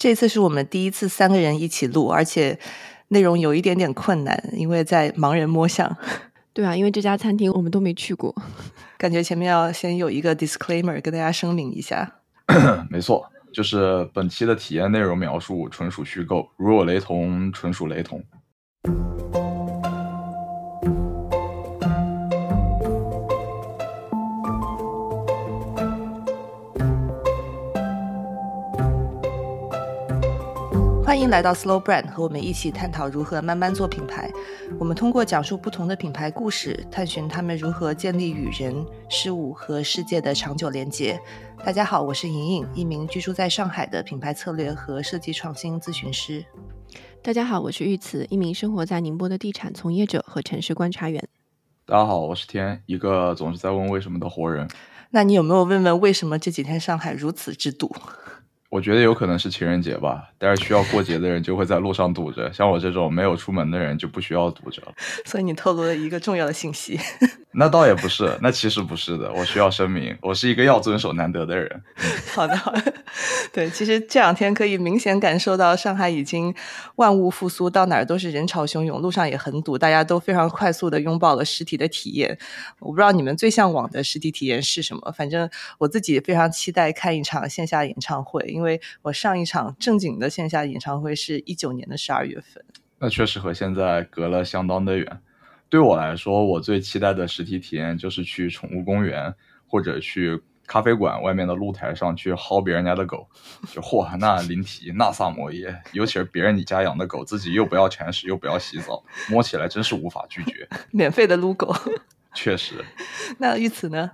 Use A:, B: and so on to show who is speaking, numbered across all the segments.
A: 这次是我们第一次三个人一起录，而且内容有一点点困难，因为在盲人摸象。
B: 对啊，因为这家餐厅我们都没去过，
A: 感觉前面要先有一个 disclaimer 跟大家声明一下。
C: 没错，就是本期的体验内容描述纯属虚构，如有雷同，纯属雷同。
A: 欢迎来到 Slow Brand，和我们一起探讨如何慢慢做品牌。我们通过讲述不同的品牌故事，探寻他们如何建立与人、事物和世界的长久连接。大家好，我是莹莹，一名居住在上海的品牌策略和设计创新咨询师。
B: 大家好，我是玉慈，一名生活在宁波的地产从业者和城市观察员。
C: 大家好，我是天，一个总是在问为什么的活人。
A: 那你有没有问问为什么这几天上海如此之堵？
C: 我觉得有可能是情人节吧，但是需要过节的人就会在路上堵着，像我这种没有出门的人就不需要堵着。
A: 所以你透露了一个重要的信息。
C: 那倒也不是，那其实不是的。我需要声明，我是一个要遵守难得的人。
A: 好的，好的。对，其实这两天可以明显感受到上海已经万物复苏，到哪儿都是人潮汹涌，路上也很堵，大家都非常快速的拥抱了实体的体验。我不知道你们最向往的实体体验是什么，反正我自己非常期待看一场线下演唱会，因为我上一场正经的线下演唱会是一九年的十二月份。
C: 那确实和现在隔了相当的远。对我来说，我最期待的实体体验就是去宠物公园或者去咖啡馆外面的露台上去薅别人家的狗，就嚯，那灵体那萨摩耶，尤其是别人你家养的狗，自己又不要铲屎又不要洗澡，摸起来真是无法拒绝。
A: 免费的撸狗，
C: 确实。
A: 那玉此呢？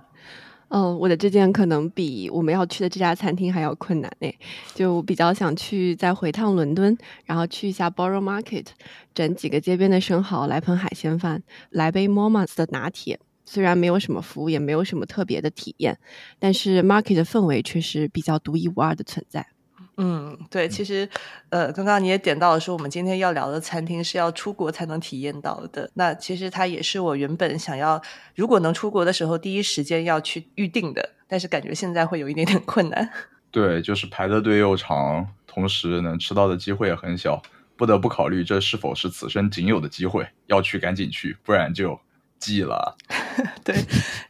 B: 嗯，我的这件可能比我们要去的这家餐厅还要困难诶。就比较想去再回趟伦敦，然后去一下 Borough Market，整几个街边的生蚝，来盆海鲜饭，来杯 Momma's 的拿铁。虽然没有什么服务，也没有什么特别的体验，但是 Market 的氛围却是比较独一无二的存在。
A: 嗯，对，其实，呃，刚刚你也点到了说，我们今天要聊的餐厅是要出国才能体验到的。那其实它也是我原本想要，如果能出国的时候，第一时间要去预定的。但是感觉现在会有一点点困难。
C: 对，就是排的队又长，同时能吃到的机会也很小，不得不考虑这是否是此生仅有的机会，要去赶紧去，不然就。记了，
A: 对，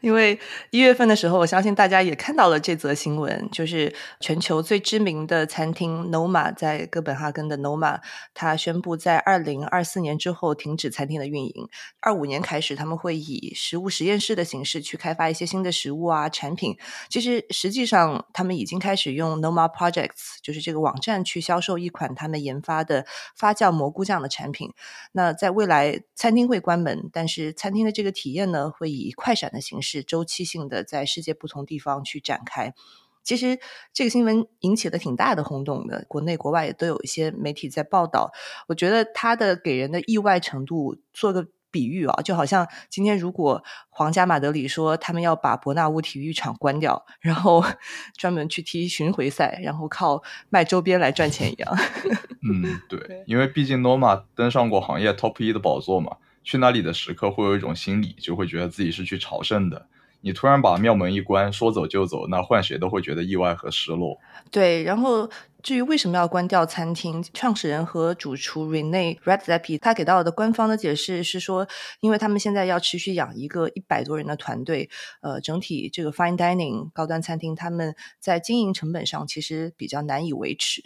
A: 因为一月份的时候，我相信大家也看到了这则新闻，就是全球最知名的餐厅 Noma 在哥本哈根的 Noma，它宣布在二零二四年之后停止餐厅的运营，二五年开始他们会以食物实验室的形式去开发一些新的食物啊产品。其实实际上他们已经开始用 Noma Projects，就是这个网站去销售一款他们研发的发酵蘑菇酱的产品。那在未来餐厅会关门，但是餐厅的这个体验呢，会以快闪的形式，周期性的在世界不同地方去展开。其实这个新闻引起了挺大的轰动的，国内国外也都有一些媒体在报道。我觉得它的给人的意外程度，做个比喻啊，就好像今天如果皇家马德里说他们要把伯纳乌体育场关掉，然后 专门去踢巡回赛，然后靠卖周边来赚钱一样。
C: 嗯，对，因为毕竟诺玛登上过行业 top 一的宝座嘛。去那里的时刻会有一种心理，就会觉得自己是去朝圣的。你突然把庙门一关，说走就走，那换谁都会觉得意外和失落。
A: 对，然后至于为什么要关掉餐厅，创始人和主厨 Rene Redzepi 他给到的官方的解释是说，因为他们现在要持续养一个一百多人的团队，呃，整体这个 Fine Dining 高端餐厅，他们在经营成本上其实比较难以维持。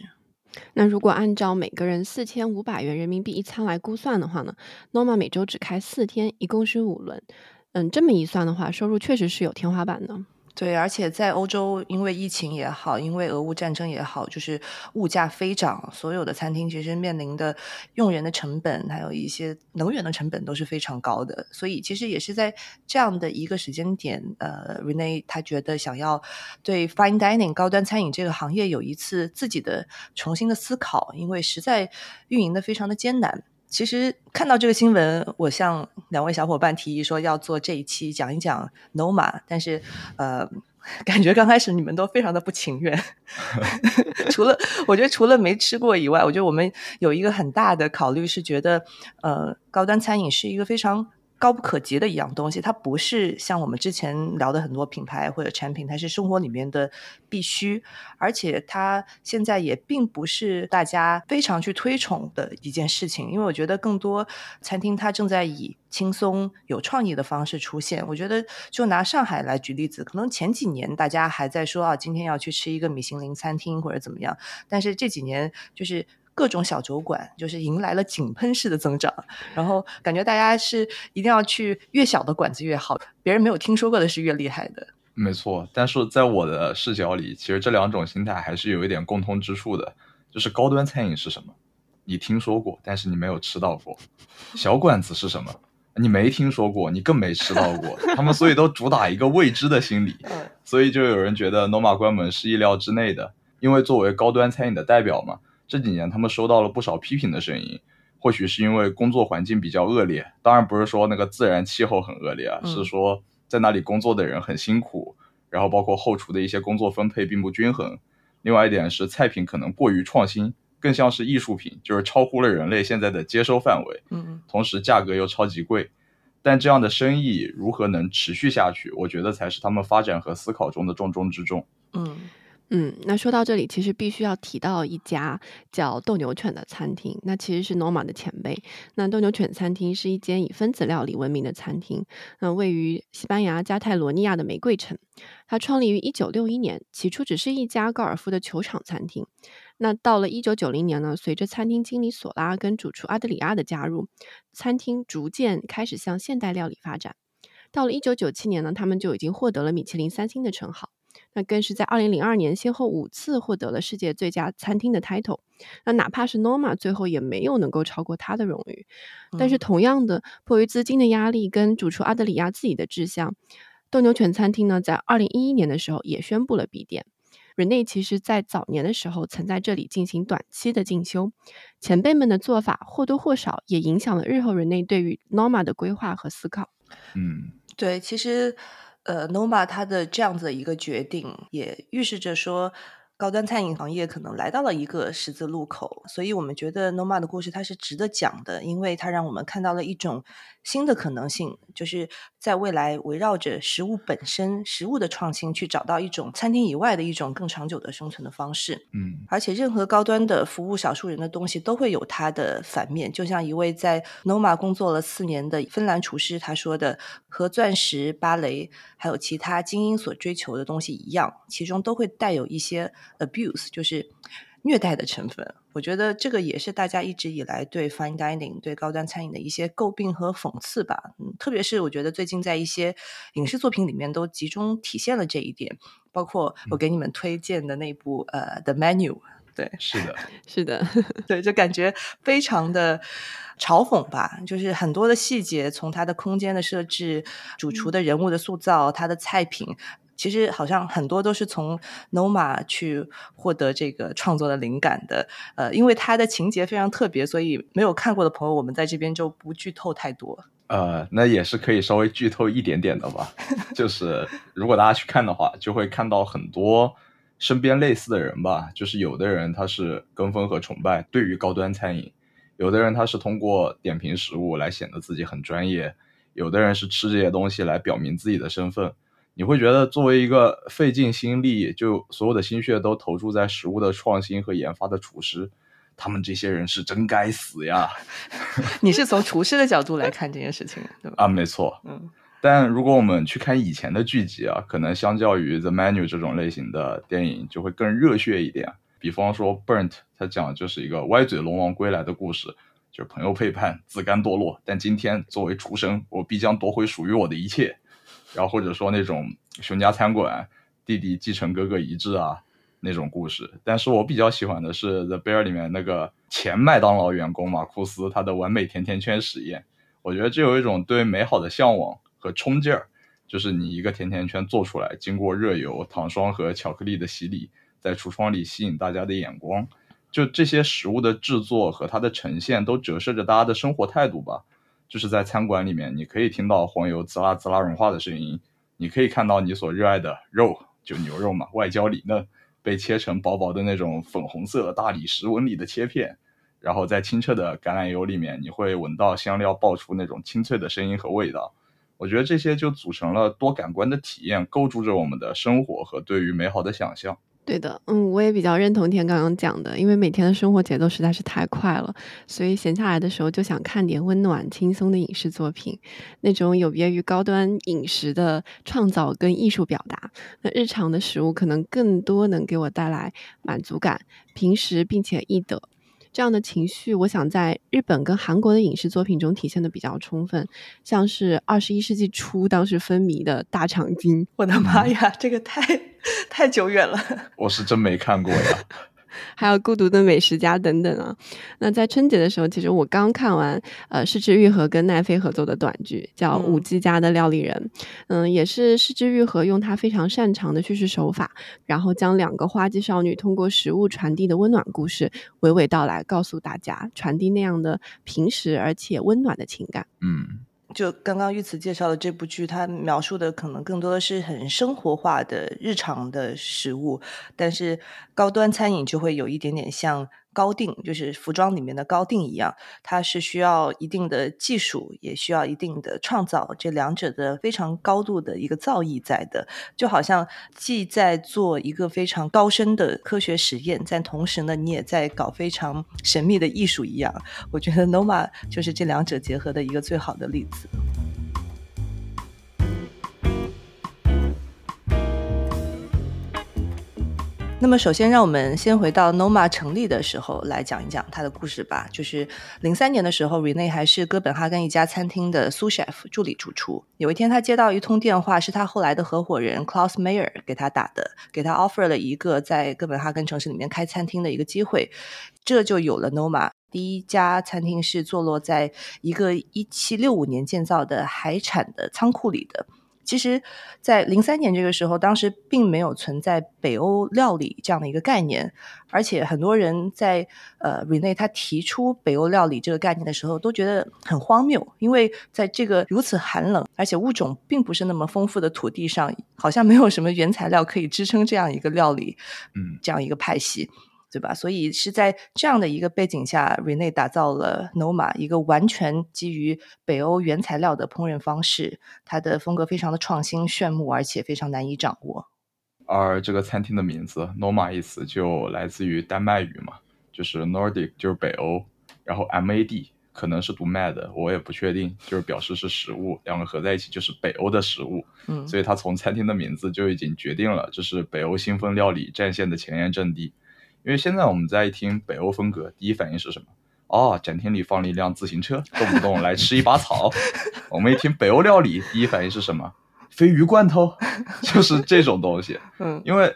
B: 那如果按照每个人四千五百元人民币一餐来估算的话呢，Norma 每周只开四天，一共是五轮。嗯，这么一算的话，收入确实是有天花板的。
A: 对，而且在欧洲，因为疫情也好，因为俄乌战争也好，就是物价飞涨，所有的餐厅其实面临的用人的成本，还有一些能源的成本都是非常高的。所以，其实也是在这样的一个时间点，呃，Rene 他觉得想要对 Fine Dining 高端餐饮这个行业有一次自己的重新的思考，因为实在运营的非常的艰难。其实看到这个新闻，我向两位小伙伴提议说要做这一期讲一讲 Noma，但是呃，感觉刚开始你们都非常的不情愿。除了我觉得除了没吃过以外，我觉得我们有一个很大的考虑是觉得呃，高端餐饮是一个非常高不可及的一样东西，它不是像我们之前聊的很多品牌或者产品，它是生活里面的必须，而且它现在也并不是大家非常去推崇的一件事情，因为我觉得更多餐厅它正在以轻松有创意的方式出现。我觉得就拿上海来举例子，可能前几年大家还在说啊，今天要去吃一个米其林餐厅或者怎么样，但是这几年就是。各种小酒馆就是迎来了井喷式的增长，然后感觉大家是一定要去越小的馆子越好，别人没有听说过的是越厉害的。
C: 没错，但是在我的视角里，其实这两种心态还是有一点共通之处的，就是高端餐饮是什么？你听说过，但是你没有吃到过；小馆子是什么？你没听说过，你更没吃到过。他们所以都主打一个未知的心理，所以就有人觉得 Noma 关门是意料之内的，因为作为高端餐饮的代表嘛。这几年他们收到了不少批评的声音，或许是因为工作环境比较恶劣，当然不是说那个自然气候很恶劣啊，是说在那里工作的人很辛苦，然后包括后厨的一些工作分配并不均衡。另外一点是菜品可能过于创新，更像是艺术品，就是超乎了人类现在的接收范围。
A: 嗯，
C: 同时价格又超级贵，但这样的生意如何能持续下去？我觉得才是他们发展和思考中的重中之重。
A: 嗯。
B: 嗯，那说到这里，其实必须要提到一家叫斗牛犬的餐厅，那其实是 Norma 的前辈。那斗牛犬餐厅是一间以分子料理闻名的餐厅，那位于西班牙加泰罗尼亚的玫瑰城。它创立于一九六一年，起初只是一家高尔夫的球场餐厅。那到了一九九零年呢，随着餐厅经理索拉跟主厨阿德里亚的加入，餐厅逐渐开始向现代料理发展。到了一九九七年呢，他们就已经获得了米其林三星的称号。那更是在二零零二年先后五次获得了世界最佳餐厅的 title。那哪怕是 Norma 最后也没有能够超过他的荣誉。但是同样的，迫于资金的压力跟主厨阿德里亚自己的志向，斗牛犬餐厅呢，在二零一一年的时候也宣布了闭店。Rene 其实在早年的时候曾在这里进行短期的进修，前辈们的做法或多或少也影响了日后 Rene 对于 Norma 的规划和思考。
C: 嗯，
A: 对，其实。呃，Noma 他的这样子的一个决定，也预示着说。高端餐饮行业可能来到了一个十字路口，所以我们觉得 Noma 的故事它是值得讲的，因为它让我们看到了一种新的可能性，就是在未来围绕着食物本身、食物的创新，去找到一种餐厅以外的一种更长久的生存的方式。
C: 嗯，
A: 而且任何高端的服务少数人的东西都会有它的反面，就像一位在 Noma 工作了四年的芬兰厨师他说的：“和钻石、芭蕾还有其他精英所追求的东西一样，其中都会带有一些。” Abuse 就是虐待的成分，我觉得这个也是大家一直以来对 fine dining 对高端餐饮的一些诟病和讽刺吧。嗯，特别是我觉得最近在一些影视作品里面都集中体现了这一点，包括我给你们推荐的那部呃 The Menu，对，
C: 是的，
B: 是的，
A: 对，就感觉非常的嘲讽吧，就是很多的细节，从它的空间的设置、主厨的人物的塑造、它的菜品。其实好像很多都是从 Noma 去获得这个创作的灵感的，呃，因为它的情节非常特别，所以没有看过的朋友，我们在这边就不剧透太多。
C: 呃，那也是可以稍微剧透一点点的吧。就是如果大家去看的话，就会看到很多身边类似的人吧。就是有的人他是跟风和崇拜对于高端餐饮，有的人他是通过点评食物来显得自己很专业，有的人是吃这些东西来表明自己的身份。你会觉得作为一个费尽心力，就所有的心血都投注在食物的创新和研发的厨师，他们这些人是真该死呀！
A: 你是从厨师的角度来看这件事情，对吧？
C: 啊，没错。
A: 嗯，
C: 但如果我们去看以前的剧集啊，可能相较于《The Menu》这种类型的电影，就会更热血一点。比方说《Burnt》，它讲的就是一个歪嘴龙王归来的故事，就是朋友背叛，自甘堕落，但今天作为厨神，我必将夺回属于我的一切。然后或者说那种熊家餐馆弟弟继承哥哥遗志啊那种故事，但是我比较喜欢的是《The Bear》里面那个前麦当劳员工马库斯他的完美甜甜圈实验，我觉得这有一种对美好的向往和冲劲儿，就是你一个甜甜圈做出来，经过热油、糖霜和巧克力的洗礼，在橱窗里吸引大家的眼光，就这些食物的制作和它的呈现都折射着大家的生活态度吧。就是在餐馆里面，你可以听到黄油滋啦滋啦融化的声音，你可以看到你所热爱的肉，就牛肉嘛，外焦里嫩，被切成薄薄的那种粉红色大理石纹理的切片，然后在清澈的橄榄油里面，你会闻到香料爆出那种清脆的声音和味道。我觉得这些就组成了多感官的体验，构筑着我们的生活和对于美好的想象。
B: 对的，嗯，我也比较认同天刚刚讲的，因为每天的生活节奏实在是太快了，所以闲下来的时候就想看点温暖、轻松的影视作品，那种有别于高端饮食的创造跟艺术表达。那日常的食物可能更多能给我带来满足感，平时并且易得。这样的情绪，我想在日本跟韩国的影视作品中体现的比较充分，像是二十一世纪初当时风靡的大长今。
A: 我的妈呀，这个太 太久远了，
C: 我是真没看过呀。
B: 还有孤独的美食家等等啊。那在春节的时候，其实我刚看完呃市之愈和跟奈飞合作的短剧，叫《五 G 家的料理人》。嗯，也是市之愈和用他非常擅长的叙事手法，然后将两个花季少女通过食物传递的温暖故事娓娓道来，告诉大家传递那样的平实而且温暖的情感。
C: 嗯。
A: 就刚刚玉慈介绍的这部剧，它描述的可能更多的是很生活化的日常的食物，但是高端餐饮就会有一点点像。高定就是服装里面的高定一样，它是需要一定的技术，也需要一定的创造，这两者的非常高度的一个造诣在的，就好像既在做一个非常高深的科学实验，但同时呢，你也在搞非常神秘的艺术一样。我觉得 Noma 就是这两者结合的一个最好的例子。那么，首先让我们先回到 Noma 成立的时候来讲一讲它的故事吧。就是零三年的时候，Rene 还是哥本哈根一家餐厅的 sous chef 助理主厨。有一天，他接到一通电话，是他后来的合伙人 Klaus Mayer 给他打的，给他 offer 了一个在哥本哈根城市里面开餐厅的一个机会。这就有了 Noma。第一家餐厅是坐落在一个一七六五年建造的海产的仓库里的。其实，在零三年这个时候，当时并没有存在北欧料理这样的一个概念，而且很多人在呃 Rene 他提出北欧料理这个概念的时候，都觉得很荒谬，因为在这个如此寒冷而且物种并不是那么丰富的土地上，好像没有什么原材料可以支撑这样一个料理，
C: 嗯，
A: 这样一个派系。对吧？所以是在这样的一个背景下，Rene 打造了 Noma，一个完全基于北欧原材料的烹饪方式。它的风格非常的创新、炫目，而且非常难以掌握。
C: 而这个餐厅的名字 Noma 一词就来自于丹麦语嘛，就是 Nordic，就是北欧，然后 Mad 可能是读 mad，我也不确定，就是表示是食物，两个合在一起就是北欧的食物。
A: 嗯，
C: 所以它从餐厅的名字就已经决定了，这是北欧新风料理战线的前沿阵地。因为现在我们在一听北欧风格，第一反应是什么？哦，展厅里放了一辆自行车，动不动来吃一把草。我们一听北欧料理，第一反应是什么？鲱鱼罐头，就是这种东西。
A: 嗯，
C: 因为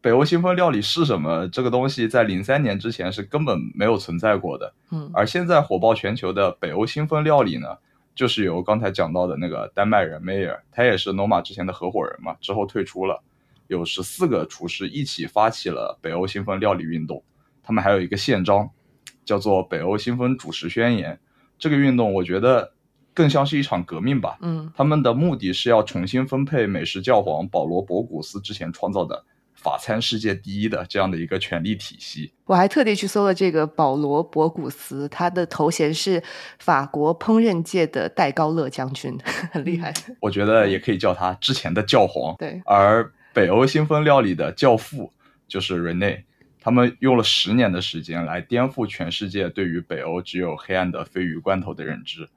C: 北欧新风料理是什么？这个东西在零三年之前是根本没有存在过的。
A: 嗯，
C: 而现在火爆全球的北欧新风料理呢，就是由刚才讲到的那个丹麦人 Mayer，他也是 Noma 之前的合伙人嘛，之后退出了。有十四个厨师一起发起了北欧新风料理运动，他们还有一个宪章，叫做《北欧新风主食宣言》。这个运动我觉得更像是一场革命吧。
A: 嗯，
C: 他们的目的是要重新分配美食教皇保罗·博古斯之前创造的法餐世界第一的这样的一个权力体系。
A: 我还特地去搜了这个保罗·博古斯，他的头衔是法国烹饪界的戴高乐将军，很厉害。
C: 我觉得也可以叫他之前的教皇。
A: 对，
C: 而。北欧新风料理的教父就是 Rene，他们用了十年的时间来颠覆全世界对于北欧只有黑暗的鲱鱼罐头的认知。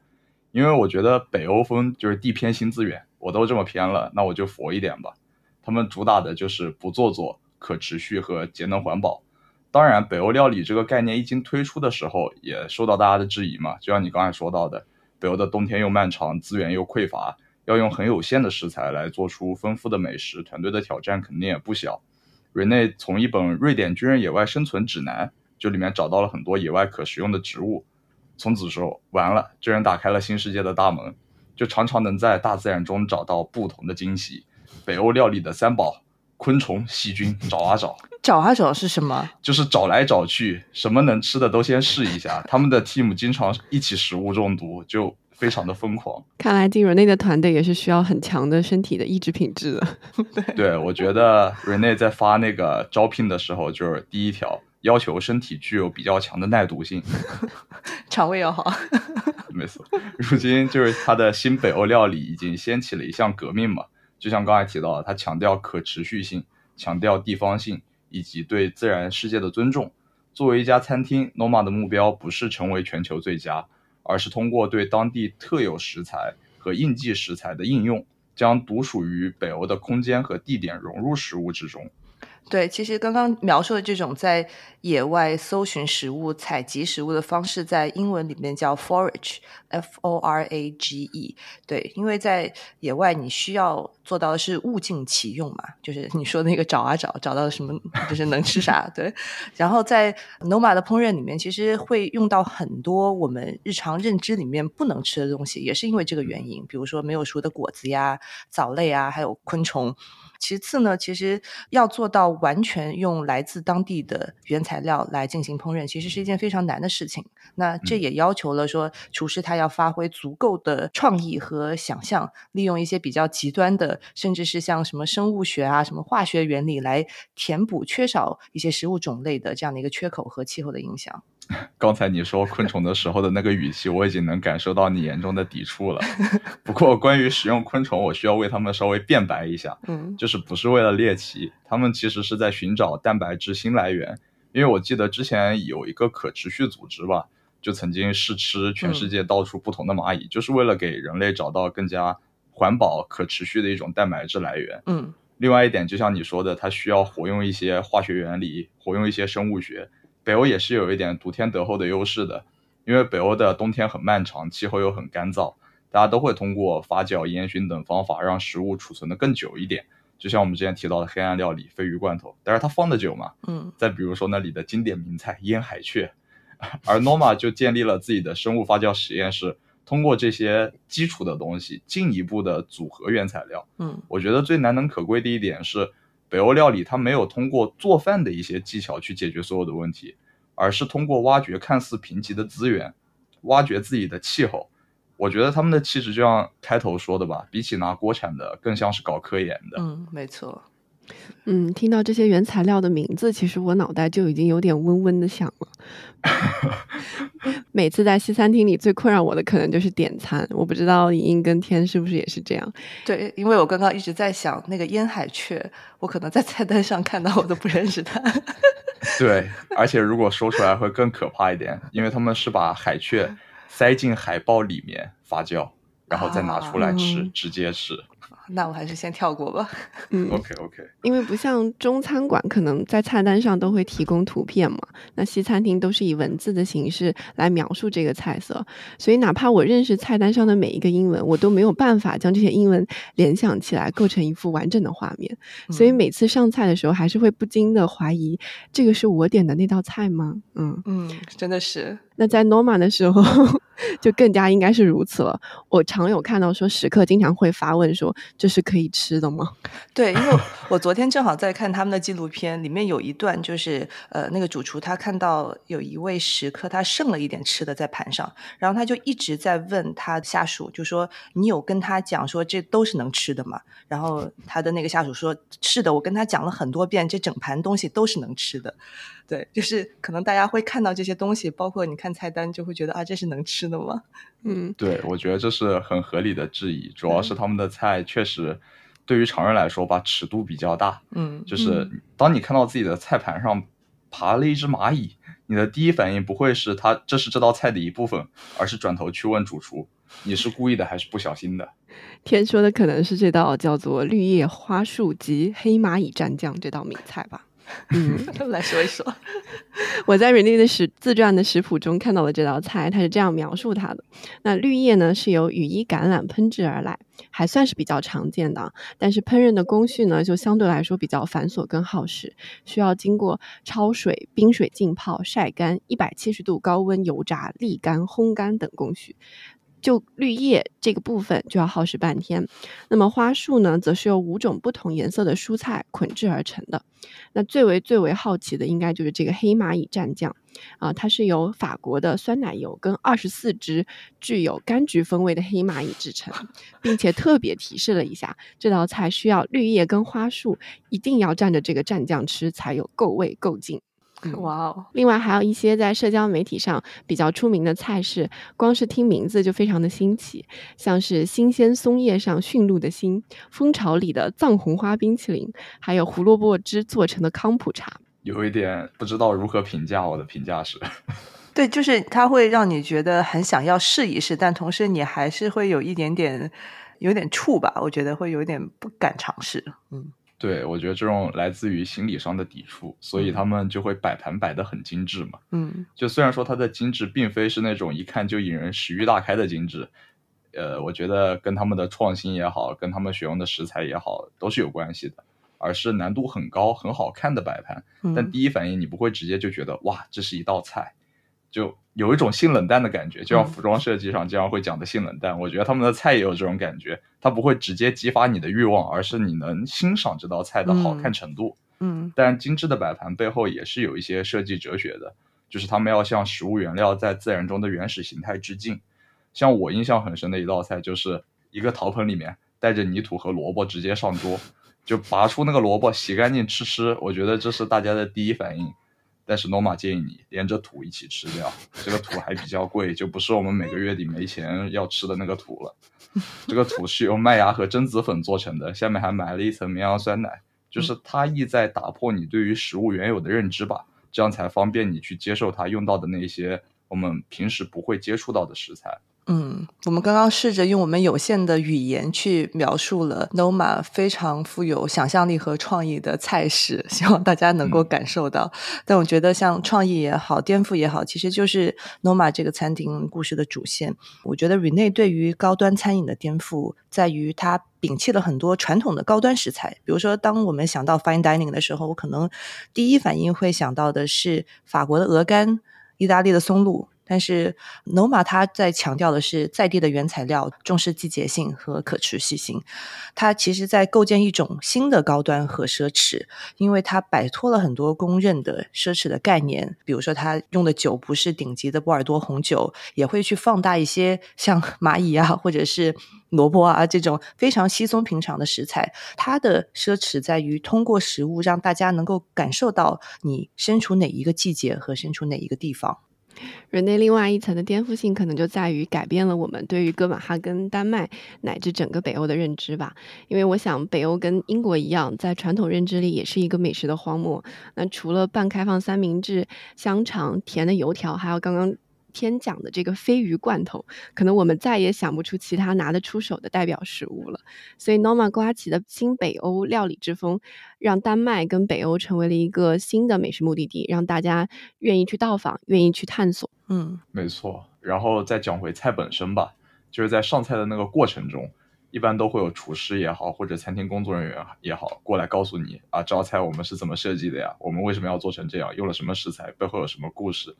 C: 因为我觉得北欧风就是地偏新资源，我都这么偏了，那我就佛一点吧。他们主打的就是不做作、可持续和节能环保。当然，北欧料理这个概念一经推出的时候，也受到大家的质疑嘛。就像你刚才说到的，北欧的冬天又漫长，资源又匮乏。要用很有限的食材来做出丰富的美食，团队的挑战肯定也不小。瑞内从一本《瑞典军人野外生存指南》就里面找到了很多野外可食用的植物，从此之后完了，这人打开了新世界的大门，就常常能在大自然中找到不同的惊喜。北欧料理的三宝：昆虫、细菌，找啊找，
A: 找啊找是什么？
C: 就是找来找去，什么能吃的都先试一下。他们的 team 经常一起食物中毒，就。非常的疯狂，
B: 看来进 Rene 的团队也是需要很强的身体的意志品质的。
A: 对，
C: 对我觉得 Rene 在发那个招聘的时候，就是第一条要求身体具有比较强的耐毒性，
A: 肠胃要好。
C: 没错，如今就是它的新北欧料理已经掀起了一项革命嘛，就像刚才提到的，它强调可持续性，强调地方性以及对自然世界的尊重。作为一家餐厅，Noma 的目标不是成为全球最佳，而是通过对当地特有食材和应季食材的应用，将独属于北欧的空间和地点融入食物之中。
A: 对，其实刚刚描述的这种在野外搜寻食物、采集食物的方式，在英文里面叫 forage，f o r a g e。对，因为在野外你需要做到的是物尽其用嘛，就是你说那个找啊找，找到什么就是能吃啥。对，然后在 Noma 的烹饪里面，其实会用到很多我们日常认知里面不能吃的东西，也是因为这个原因，比如说没有熟的果子呀、藻类啊，还有昆虫。其次呢，其实要做到完全用来自当地的原材料来进行烹饪，其实是一件非常难的事情。那这也要求了说，厨师他要发挥足够的创意和想象，利用一些比较极端的，甚至是像什么生物学啊、什么化学原理来填补缺少一些食物种类的这样的一个缺口和气候的影响。
C: 刚才你说昆虫的时候的那个语气，我已经能感受到你严重的抵触了。不过，关于使用昆虫，我需要为他们稍微辩白一下。
A: 嗯，
C: 就是不是为了猎奇，他们其实是在寻找蛋白质新来源。因为我记得之前有一个可持续组织吧，就曾经试吃全世界到处不同的蚂蚁，就是为了给人类找到更加环保、可持续的一种蛋白质来源。
A: 嗯，
C: 另外一点，就像你说的，它需要活用一些化学原理，活用一些生物学。北欧也是有一点独天得厚的优势的，因为北欧的冬天很漫长，气候又很干燥，大家都会通过发酵、烟熏等方法让食物储存的更久一点。就像我们之前提到的黑暗料理鲱鱼罐头，但是它放的久嘛。
A: 嗯。
C: 再比如说那里的经典名菜腌海雀，而 Noma 就建立了自己的生物发酵实验室，通过这些基础的东西进一步的组合原材料。
A: 嗯，
C: 我觉得最难能可贵的一点是。北欧料理，它没有通过做饭的一些技巧去解决所有的问题，而是通过挖掘看似贫瘠的资源，挖掘自己的气候。我觉得他们的气质就像开头说的吧，比起拿国产的，更像是搞科研的。
A: 嗯，没错。
B: 嗯，听到这些原材料的名字，其实我脑袋就已经有点嗡嗡的响了。每次在西餐厅里，最困扰我的可能就是点餐。我不知道莹莹跟天是不是也是这样？
A: 对，因为我刚刚一直在想那个烟海雀，我可能在菜单上看到我都不认识它。
C: 对，而且如果说出来会更可怕一点，因为他们是把海雀塞进海豹里面发酵，然后再拿出来吃，直接吃。
A: 那我还是先跳过吧。
B: 嗯
C: ，OK OK。
B: 因为不像中餐馆，可能在菜单上都会提供图片嘛。那西餐厅都是以文字的形式来描述这个菜色，所以哪怕我认识菜单上的每一个英文，我都没有办法将这些英文联想起来，构成一幅完整的画面。所以每次上菜的时候，还是会不禁的怀疑，这个是我点的那道菜吗？
A: 嗯嗯，真的是。
B: 那在 Norma 的时候，就更加应该是如此了。我常有看到说，食客经常会发问说：“这是可以吃的吗？”
A: 对，因为我昨天正好在看他们的纪录片，里面有一段就是呃，那个主厨他看到有一位食客他剩了一点吃的在盘上，然后他就一直在问他下属，就说：“你有跟他讲说这都是能吃的吗？”然后他的那个下属说：“是的，我跟他讲了很多遍，这整盘东西都是能吃的。”对，就是可能大家会看到这些东西，包括你看菜单，就会觉得啊，这是能吃的吗？
B: 嗯，
C: 对，我觉得这是很合理的质疑，主要是他们的菜确实对于常人来说吧，尺度比较大。
A: 嗯，
C: 就是当你看到自己的菜盘上爬了一只蚂蚁，你的第一反应不会是它这是这道菜的一部分，而是转头去问主厨，你是故意的还是不小心的？
B: 天说的可能是这道叫做绿叶花束及黑蚂蚁蘸酱这道名菜吧。
A: 嗯，来说一说。
B: 我在 Rene 的食自传的食谱中看到了这道菜，它是这样描述它的：那绿叶呢是由羽衣橄榄烹制而来，还算是比较常见的。但是烹饪的工序呢，就相对来说比较繁琐跟耗时，需要经过焯水、冰水浸泡、晒干、一百七十度高温油炸、沥干、烘干等工序。就绿叶这个部分就要耗时半天，那么花束呢，则是由五种不同颜色的蔬菜捆制而成的。那最为最为好奇的，应该就是这个黑蚂蚁蘸酱啊，它是由法国的酸奶油跟二十四只具有柑橘风味的黑蚂蚁制成，并且特别提示了一下，这道菜需要绿叶跟花束一定要蘸着这个蘸酱吃，才有够味够劲。
A: 哇哦！
B: 另外还有一些在社交媒体上比较出名的菜式，光是听名字就非常的新奇，像是新鲜松叶上驯鹿的心、蜂巢里的藏红花冰淇淋，还有胡萝卜汁做成的康普茶。
C: 有一点不知道如何评价，我的评价是，
A: 对，就是它会让你觉得很想要试一试，但同时你还是会有一点点有点怵吧，我觉得会有点不敢尝试。嗯。
C: 对，我觉得这种来自于心理上的抵触，所以他们就会摆盘摆得很精致嘛。
A: 嗯，
C: 就虽然说它的精致并非是那种一看就引人食欲大开的精致，呃，我觉得跟他们的创新也好，跟他们选用的食材也好，都是有关系的，而是难度很高、很好看的摆盘。但第一反应你不会直接就觉得哇，这是一道菜。就有一种性冷淡的感觉，就像服装设计上经常会讲的性冷淡。我觉得他们的菜也有这种感觉，它不会直接激发你的欲望，而是你能欣赏这道菜的好看程度。
A: 嗯，
C: 但精致的摆盘背后也是有一些设计哲学的，就是他们要向食物原料在自然中的原始形态致敬。像我印象很深的一道菜，就是一个陶盆里面带着泥土和萝卜直接上桌，就拔出那个萝卜洗干净吃吃。我觉得这是大家的第一反应。但是 Norma 建议你连着土一起吃掉，这个土还比较贵，就不是我们每个月底没钱要吃的那个土了。这个土是由麦芽和榛子粉做成的，下面还埋了一层绵羊酸奶，就是它意在打破你对于食物原有的认知吧，这样才方便你去接受它用到的那些我们平时不会接触到的食材。
A: 嗯，我们刚刚试着用我们有限的语言去描述了 Noma 非常富有想象力和创意的菜式，希望大家能够感受到。但我觉得，像创意也好，颠覆也好，其实就是 Noma 这个餐厅故事的主线。我觉得 Rene 对于高端餐饮的颠覆，在于他摒弃了很多传统的高端食材。比如说，当我们想到 Fine Dining 的时候，我可能第一反应会想到的是法国的鹅肝、意大利的松露。但是，Noma 它在强调的是在地的原材料，重视季节性和可持续性。它其实在构建一种新的高端和奢侈，因为它摆脱了很多公认的奢侈的概念。比如说，它用的酒不是顶级的波尔多红酒，也会去放大一些像 蚂蚁啊，或者是萝卜啊这种非常稀松平常的食材。它的奢侈在于通过食物让大家能够感受到你身处哪一个季节和身处哪一个地方。
B: 人类另外一层的颠覆性，可能就在于改变了我们对于哥本哈根、丹麦乃至整个北欧的认知吧。因为我想，北欧跟英国一样，在传统认知里也是一个美食的荒漠。那除了半开放三明治、香肠、甜的油条，还有刚刚。天讲的这个鲱鱼罐头，可能我们再也想不出其他拿得出手的代表食物了。所以，Norma 刮起的新北欧料理之风，让丹麦跟北欧成为了一个新的美食目的地，让大家愿意去到访，愿意去探索。
A: 嗯，
C: 没错。然后再讲回菜本身吧，就是在上菜的那个过程中，一般都会有厨师也好，或者餐厅工作人员也好，过来告诉你啊，这道菜我们是怎么设计的呀？我们为什么要做成这样？用了什么食材？背后有什么故事？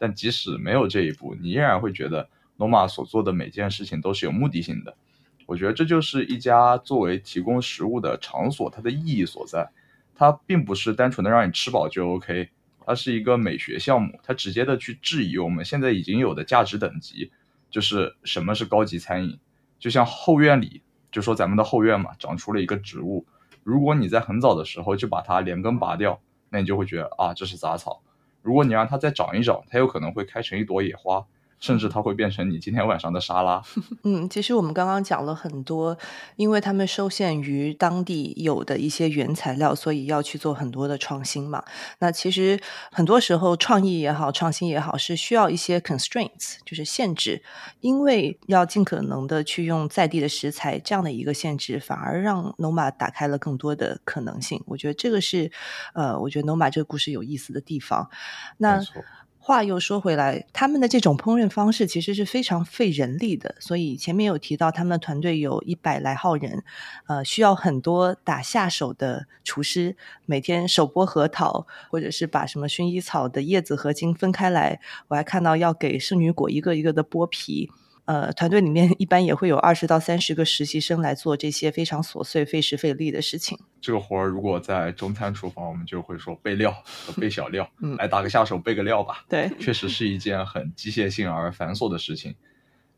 C: 但即使没有这一步，你依然会觉得罗马所做的每件事情都是有目的性的。我觉得这就是一家作为提供食物的场所，它的意义所在。它并不是单纯的让你吃饱就 OK，它是一个美学项目，它直接的去质疑我们现在已经有的价值等级，就是什么是高级餐饮。就像后院里，就说咱们的后院嘛，长出了一个植物，如果你在很早的时候就把它连根拔掉，那你就会觉得啊，这是杂草。如果你让它再长一长，它有可能会开成一朵野花。甚至它会变成你今天晚上的沙拉。
A: 嗯，其实我们刚刚讲了很多，因为他们受限于当地有的一些原材料，所以要去做很多的创新嘛。那其实很多时候创意也好，创新也好，是需要一些 constraints，就是限制。因为要尽可能的去用在地的食材，这样的一个限制，反而让 Noma 打开了更多的可能性。我觉得这个是呃，我觉得 Noma 这个故事有意思的地方。那。话又说回来，他们的这种烹饪方式其实是非常费人力的。所以前面有提到，他们的团队有一百来号人，呃，需要很多打下手的厨师，每天手剥核桃，或者是把什么薰衣草的叶子和茎分开来。我还看到要给圣女果一个一个的剥皮。呃，团队里面一般也会有二十到三十个实习生来做这些非常琐碎、费时费力的事情。
C: 这个活儿如果在中餐厨房，我们就会说备料和备小料，嗯，来打个下手，备个料吧。
A: 对，
C: 确实是一件很机械性而繁琐的事情。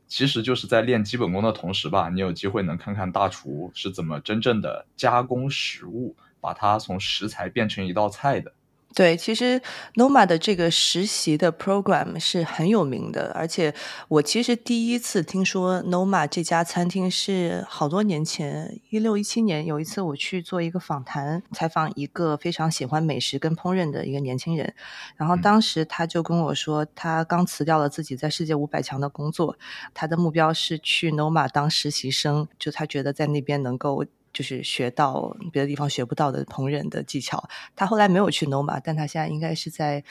C: 其实就是在练基本功的同时吧，你有机会能看看大厨是怎么真正的加工食物，把它从食材变成一道菜的。
A: 对，其实 Noma 的这个实习的 program 是很有名的，而且我其实第一次听说 Noma 这家餐厅是好多年前，一六一七年有一次我去做一个访谈，采访一个非常喜欢美食跟烹饪的一个年轻人，然后当时他就跟我说，他刚辞掉了自己在世界五百强的工作，他的目标是去 Noma 当实习生，就他觉得在那边能够。就是学到别的地方学不到的烹饪的技巧。他后来没有去 Noma，但他现在应该是在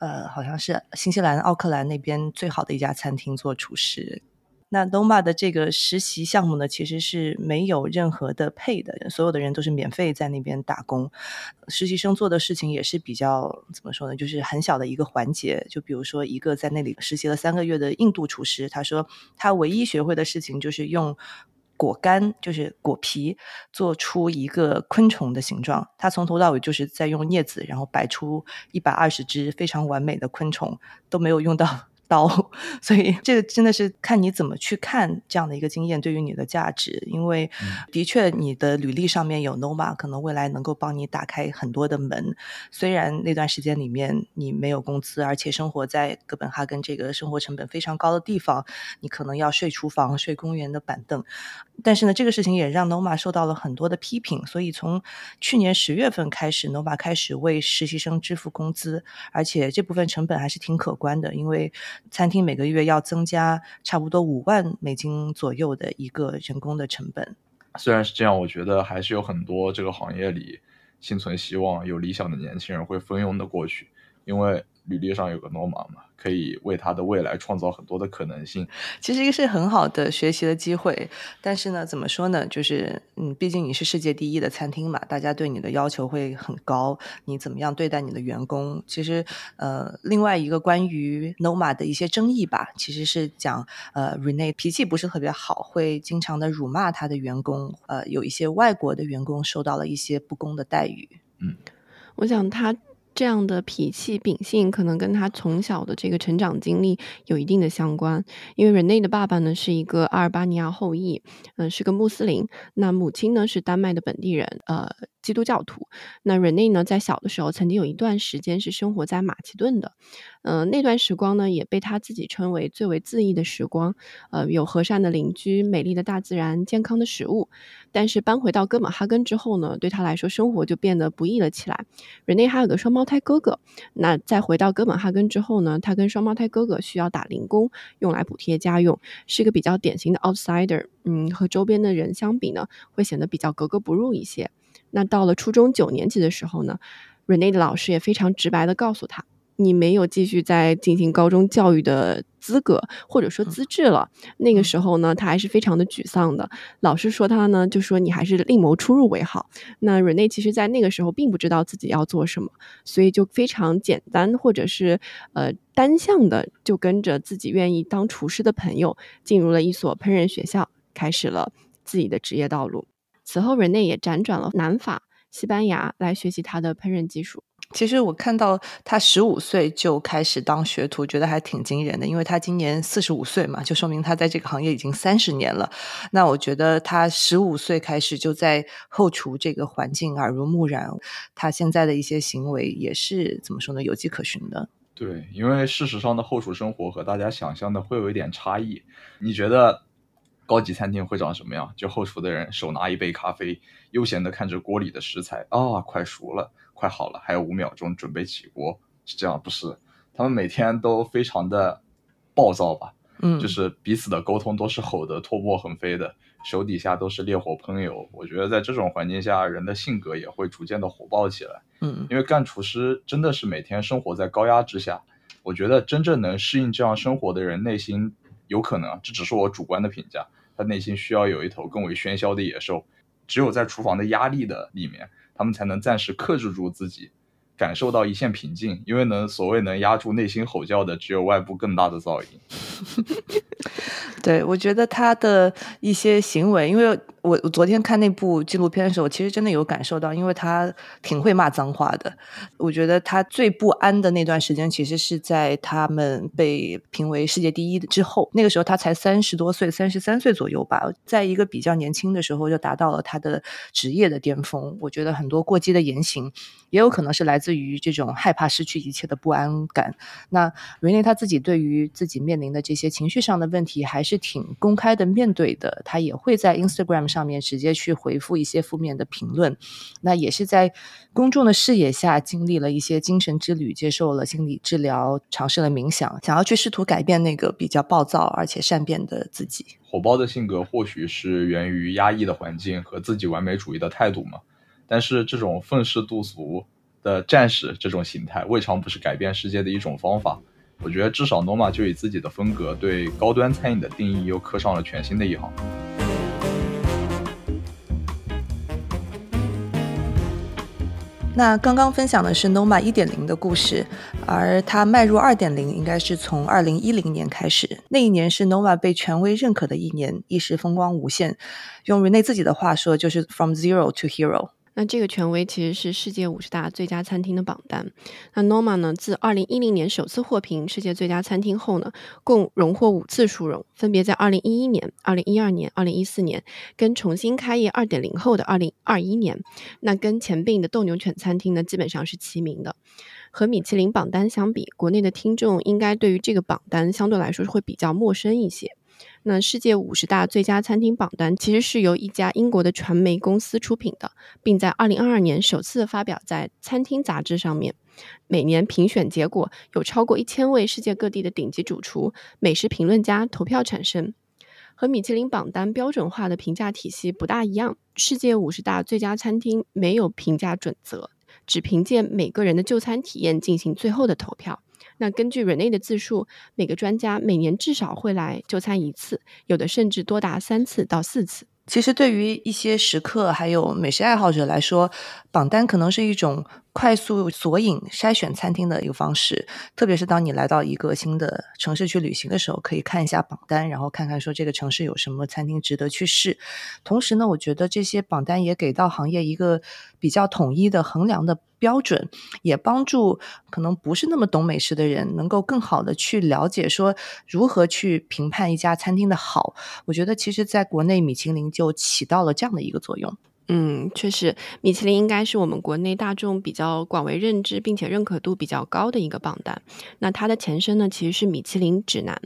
A: 呃，好像是新西兰奥克兰那边最好的一家餐厅做厨师。那 Noma 的这个实习项目呢，其实是没有任何的配的，所有的人都是免费在那边打工。实习生做的事情也是比较怎么说呢，就是很小的一个环节。就比如说一个在那里实习了三个月的印度厨师，他说他唯一学会的事情就是用。果干就是果皮，做出一个昆虫的形状。它从头到尾就是在用镊子，然后摆出一百二十只非常完美的昆虫，都没有用到。刀，所以这个真的是看你怎么去看这样的一个经验对于你的价值。因为的确，你的履历上面有 Noma，可能未来能够帮你打开很多的门。虽然那段时间里面你没有工资，而且生活在哥本哈根这个生活成本非常高的地方，你可能要睡厨房、睡公园的板凳。但是呢，这个事情也让 Noma 受到了很多的批评。所以从去年十月份开始，Noma 开始为实习生支付工资，而且这部分成本还是挺可观的，因为。餐厅每个月要增加差不多五万美金左右的一个人工的成本。
C: 虽然是这样，我觉得还是有很多这个行业里心存希望、有理想的年轻人会蜂拥的过去，因为履历上有个 Norma 嘛。可以为他的未来创造很多的可能性。
A: 其实一个是很好的学习的机会，但是呢，怎么说呢？就是嗯，毕竟你是世界第一的餐厅嘛，大家对你的要求会很高。你怎么样对待你的员工？其实呃，另外一个关于 Norma 的一些争议吧，其实是讲呃，Rene 脾气不是特别好，会经常的辱骂他的员工。呃，有一些外国的员工受到了一些不公的待遇。
C: 嗯，
B: 我想他。这样的脾气秉性，可能跟他从小的这个成长经历有一定的相关。因为 Rene 的爸爸呢是一个阿尔巴尼亚后裔，嗯，是个穆斯林。那母亲呢是丹麦的本地人，呃。基督教徒，那 Rene 呢，在小的时候曾经有一段时间是生活在马其顿的，嗯，那段时光呢，也被他自己称为最为恣意的时光，呃，有和善的邻居、美丽的大自然、健康的食物。但是搬回到哥本哈根之后呢，对他来说生活就变得不易了起来。Rene 还有个双胞胎哥哥，那再回到哥本哈根之后呢，他跟双胞胎哥哥需要打零工，用来补贴家用，是一个比较典型的 outsider，嗯，和周边的人相比呢，会显得比较格格不入一些。那到了初中九年级的时候呢，Rene 的老师也非常直白的告诉他，你没有继续在进行高中教育的资格或者说资质了。那个时候呢，他还是非常的沮丧的。老师说他呢，就说你还是另谋出路为好。那 Rene 其实在那个时候并不知道自己要做什么，所以就非常简单或者是呃单向的就跟着自己愿意当厨师的朋友进入了一所烹饪学校，开始了自己的职业道路。此后，Rene 也辗转了南法、西班牙来学习他的烹饪技术。
A: 其实我看到他十五岁就开始当学徒，觉得还挺惊人的，因为他今年四十五岁嘛，就说明他在这个行业已经三十年了。那我觉得他十五岁开始就在后厨这个环境耳濡目染，他现在的一些行为也是怎么说呢？有迹可循的。
C: 对，因为事实上的后厨生活和大家想象的会有一点差异。你觉得？高级餐厅会长什么样？就后厨的人手拿一杯咖啡，悠闲的看着锅里的食材啊，快熟了，快好了，还有五秒钟准备起锅，是这样不是？他们每天都非常的暴躁吧？
A: 嗯，
C: 就是彼此的沟通都是吼得唾沫横飞的，手底下都是烈火烹油。我觉得在这种环境下，人的性格也会逐渐的火爆起来。
A: 嗯，
C: 因为干厨师真的是每天生活在高压之下。我觉得真正能适应这样生活的人，内心有可能，这只是我主观的评价。他内心需要有一头更为喧嚣的野兽，只有在厨房的压力的里面，他们才能暂时克制住自己，感受到一线平静。因为能所谓能压住内心吼叫的，只有外部更大的噪音。
A: 对，我觉得他的一些行为，因为。我我昨天看那部纪录片的时候，其实真的有感受到，因为他挺会骂脏话的。我觉得他最不安的那段时间，其实是在他们被评为世界第一之后。那个时候他才三十多岁，三十三岁左右吧，在一个比较年轻的时候就达到了他的职业的巅峰。我觉得很多过激的言行，也有可能是来自于这种害怕失去一切的不安感。那瑞内他自己对于自己面临的这些情绪上的问题，还是挺公开的面对的。他也会在 Instagram 上上面直接去回复一些负面的评论。那也是在公众的视野下经历了一些精神之旅，接受了心理治疗，尝试了冥想，想要去试图改变那个比较暴躁而且善变的自己。
C: 火爆的性格或许是源于压抑的环境和自己完美主义的态度嘛。但是这种愤世嫉俗的战士这种形态，未尝不是改变世界的一种方法。我觉得至少 Noma 就以自己的风格对高端餐饮的定义又刻上了全新的一行。
A: 那刚刚分享的是 Noma 一点零的故事，而它迈入二点零应该是从二零一零年开始。那一年是 Noma 被权威认可的一年，一时风光无限。用 Rene 自己的话说，就是 From Zero to Hero。
B: 那这个权威其实是世界五十大最佳餐厅的榜单。那 Norma 呢，自二零一零年首次获评世界最佳餐厅后呢，共荣获五次殊荣，分别在二零一一年、二零一二年、二零一四年，跟重新开业二点零后的二零二一年。那跟前并的斗牛犬餐厅呢，基本上是齐名的。和米其林榜单相比，国内的听众应该对于这个榜单相对来说会比较陌生一些。那世界五十大最佳餐厅榜单其实是由一家英国的传媒公司出品的，并在二零二二年首次发表在餐厅杂志上面。每年评选结果有超过一千位世界各地的顶级主厨、美食评论家投票产生。和米其林榜单标准化的评价体系不大一样，世界五十大最佳餐厅没有评价准则，只凭借每个人的就餐体验进行最后的投票。那根据 Rene 的自述，每个专家每年至少会来就餐一次，有的甚至多达三次到四次。
A: 其实对于一些食客还有美食爱好者来说，榜单可能是一种。快速索引筛选餐厅的一个方式，特别是当你来到一个新的城市去旅行的时候，可以看一下榜单，然后看看说这个城市有什么餐厅值得去试。同时呢，我觉得这些榜单也给到行业一个比较统一的衡量的标准，也帮助可能不是那么懂美食的人能够更好的去了解说如何去评判一家餐厅的好。我觉得其实在国内米其林就起到了这样的一个作用。
B: 嗯，确实，米其林应该是我们国内大众比较广为认知并且认可度比较高的一个榜单。那它的前身呢，其实是米其林指南，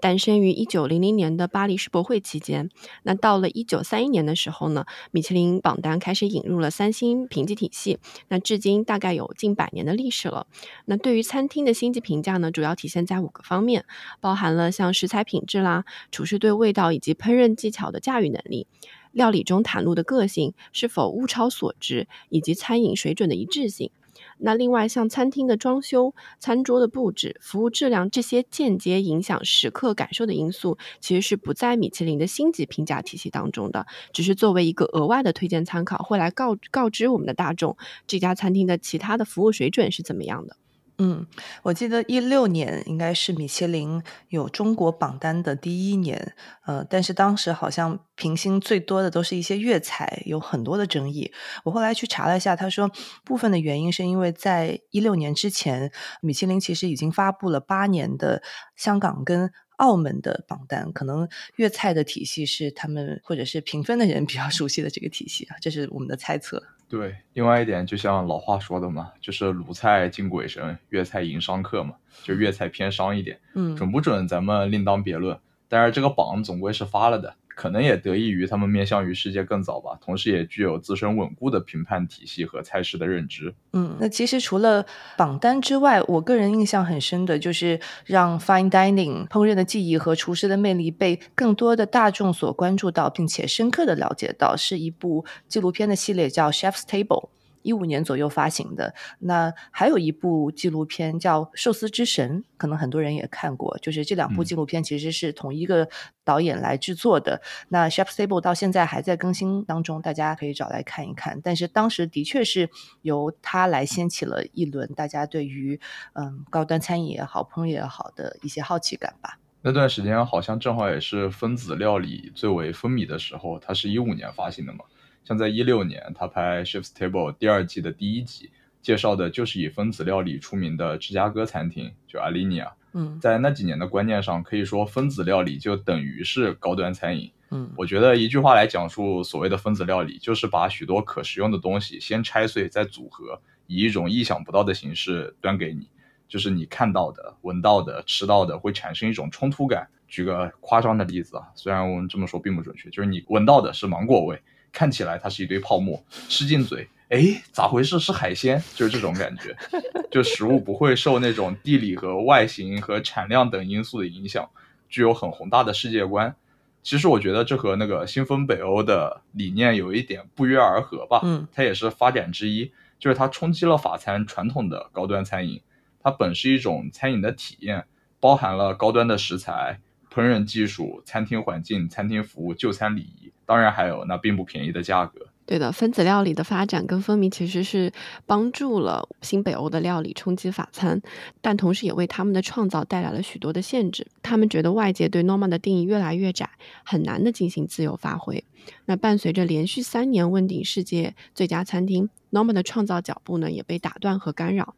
B: 诞生于一九零零年的巴黎世博会期间。那到了一九三一年的时候呢，米其林榜单开始引入了三星评级体系。那至今大概有近百年的历史了。那对于餐厅的星级评价呢，主要体现在五个方面，包含了像食材品质啦、厨师对味道以及烹饪技巧的驾驭能力。料理中袒露的个性是否物超所值，以及餐饮水准的一致性。那另外，像餐厅的装修、餐桌的布置、服务质量这些间接影响食客感受的因素，其实是不在米其林的星级评价体系当中的，只是作为一个额外的推荐参考，会来告告知我们的大众这家餐厅的其他的服务水准是怎么样的。
A: 嗯，我记得一六年应该是米其林有中国榜单的第一年，呃，但是当时好像评星最多的都是一些粤菜，有很多的争议。我后来去查了一下，他说部分的原因是因为在一六年之前，米其林其实已经发布了八年的香港跟澳门的榜单，可能粤菜的体系是他们或者是评分的人比较熟悉的这个体系啊，这是我们的猜测。
C: 对，另外一点就像老话说的嘛，就是鲁菜敬鬼神，粤菜迎商客嘛，就粤菜偏商一点，
A: 嗯，
C: 准不准咱们另当别论。但是这个榜总归是发了的。可能也得益于他们面向于世界更早吧，同时也具有自身稳固的评判体系和菜式的认知。
A: 嗯，那其实除了榜单之外，我个人印象很深的就是让 fine dining 烹饪的技艺和厨师的魅力被更多的大众所关注到，并且深刻的了解到，是一部纪录片的系列叫 Chef's Table。一五年左右发行的，那还有一部纪录片叫《寿司之神》，可能很多人也看过。就是这两部纪录片其实是同一个导演来制作的。那 Chef Table 到现在还在更新当中，大家可以找来看一看。但是当时的确是由他来掀起了一轮大家对于嗯高端餐饮也好、烹饪也好的一些好奇感吧。
C: 那段时间好像正好也是分子料理最为风靡的时候，它是一五年发行的嘛。像在一六年，他拍《Chef's Table》第二季的第一集，介绍的就是以分子料理出名的芝加哥餐厅，就 Alinia。
A: 嗯
C: 在那几年的观念上，可以说分子料理就等于是高端餐饮。
A: 嗯
C: 我觉得一句话来讲述所谓的分子料理，就是把许多可食用的东西先拆碎再组合，以一种意想不到的形式端给你。就是你看到的、闻到的、吃到的，会产生一种冲突感。举个夸张的例子啊，虽然我们这么说并不准确，就是你闻到的是芒果味，看起来它是一堆泡沫，吃进嘴，哎，咋回事？是海鲜，就是这种感觉。就食物不会受那种地理和外形和产量等因素的影响，具有很宏大的世界观。其实我觉得这和那个新风北欧的理念有一点不约而合吧。
A: 嗯
C: 它也是发展之一，就是它冲击了法餐传统的高端餐饮。它本是一种餐饮的体验，包含了高端的食材、烹饪技术、餐厅环境、餐厅服务、就餐礼仪，当然还有那并不便宜的价格。
B: 对的，分子料理的发展跟风靡其实是帮助了新北欧的料理冲击法餐，但同时也为他们的创造带来了许多的限制。他们觉得外界对 Norma 的定义越来越窄，很难的进行自由发挥。那伴随着连续三年问鼎世界最佳餐厅，Norma 的创造脚步呢也被打断和干扰。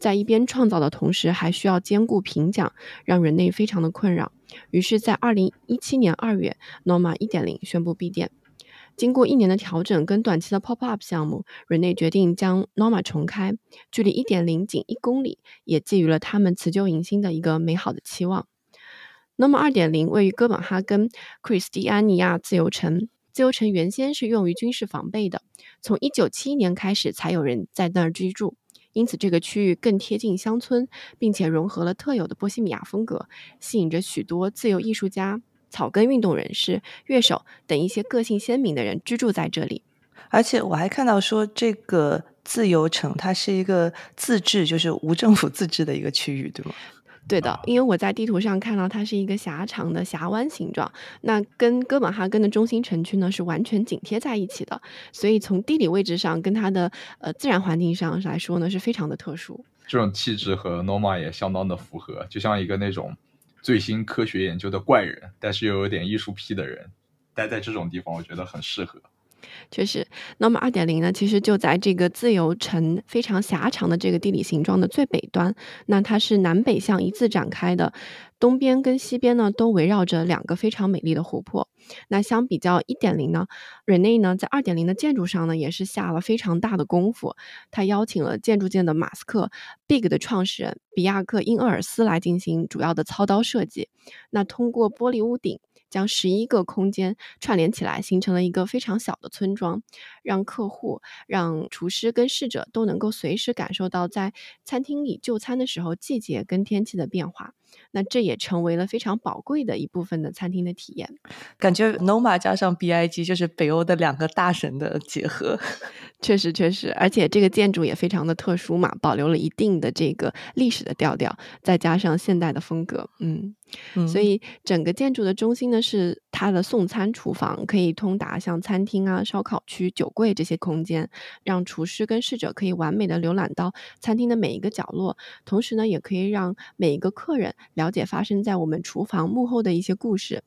B: 在一边创造的同时，还需要兼顾评奖，让人类非常的困扰。于是，在二零一七年二月，Norma 一点零宣布闭店。经过一年的调整跟短期的 pop up 项目，Rene 决定将 Norma 重开，距离一点零仅一公里，也寄予了他们辞旧迎新的一个美好的期望。Norma 二点零位于哥本哈根克里斯蒂安尼亚自由城，自由城原先是用于军事防备的，从一九七一年开始才有人在那儿居住。因此，这个区域更贴近乡村，并且融合了特有的波西米亚风格，吸引着许多自由艺术家、草根运动人士、乐手等一些个性鲜明的人居住在这里。
A: 而且我还看到说，这个自由城它是一个自治，就是无政府自治的一个区域，对吗？
B: 对的，因为我在地图上看到它是一个狭长的峡湾形状，那跟哥本哈根的中心城区呢是完全紧贴在一起的，所以从地理位置上跟它的呃自然环境上来说呢是非常的特殊。
C: 这种气质和 Norma 也相当的符合，就像一个那种最新科学研究的怪人，但是又有点艺术癖的人，待在这种地方，我觉得很适合。
B: 确实，那么二点零呢，其实就在这个自由城非常狭长的这个地理形状的最北端，那它是南北向一字展开的，东边跟西边呢都围绕着两个非常美丽的湖泊。那相比较一点零呢，Rene 呢在二点零的建筑上呢也是下了非常大的功夫，他邀请了建筑界的马斯克 Big 的创始人比亚克因厄尔斯来进行主要的操刀设计。那通过玻璃屋顶。将十一个空间串联起来，形成了一个非常小的村庄，让客户、让厨师跟侍者都能够随时感受到在餐厅里就餐的时候季节跟天气的变化。那这也成为了非常宝贵的一部分的餐厅的体验。
A: 感觉 Noma 加上 BIG 就是北欧的两个大神的结合。
B: 确实，确实，而且这个建筑也非常的特殊嘛，保留了一定的这个历史的调调，再加上现代的风格，嗯。
A: 嗯
B: 所以整个建筑的中心呢是它的送餐厨房，可以通达像餐厅啊、烧烤区、酒柜这些空间，让厨师跟侍者可以完美的浏览到餐厅的每一个角落，同时呢，也可以让每一个客人了解发生在我们厨房幕后的一些故事。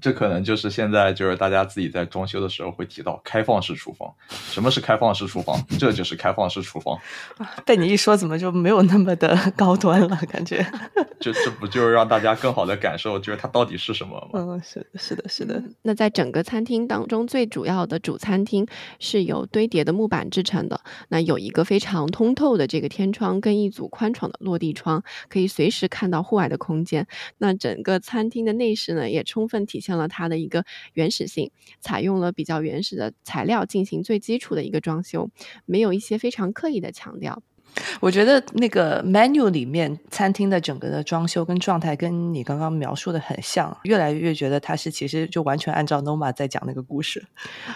C: 这可能就是现在就是大家自己在装修的时候会提到开放式厨房。什么是开放式厨房？这就是开放式厨房。
A: 被你一说，怎么就没有那么的 高端了？感觉。
C: 这这不就是让大家更好的感受，就是它到底是什么吗？
A: 嗯，是的，是的，是的。
B: 嗯那在整个餐厅当中，最主要的主餐厅是由堆叠的木板制成的。那有一个非常通透的这个天窗，跟一组宽敞的落地窗，可以随时看到户外的空间。那整个餐厅的内饰呢，也充分体现了它的一个原始性，采用了比较原始的材料进行最基础的一个装修，没有一些非常刻意的强调。
A: 我觉得那个 menu 里面餐厅的整个的装修跟状态跟你刚刚描述的很像，越来越觉得它是其实就完全按照 Noma 在讲那个故事。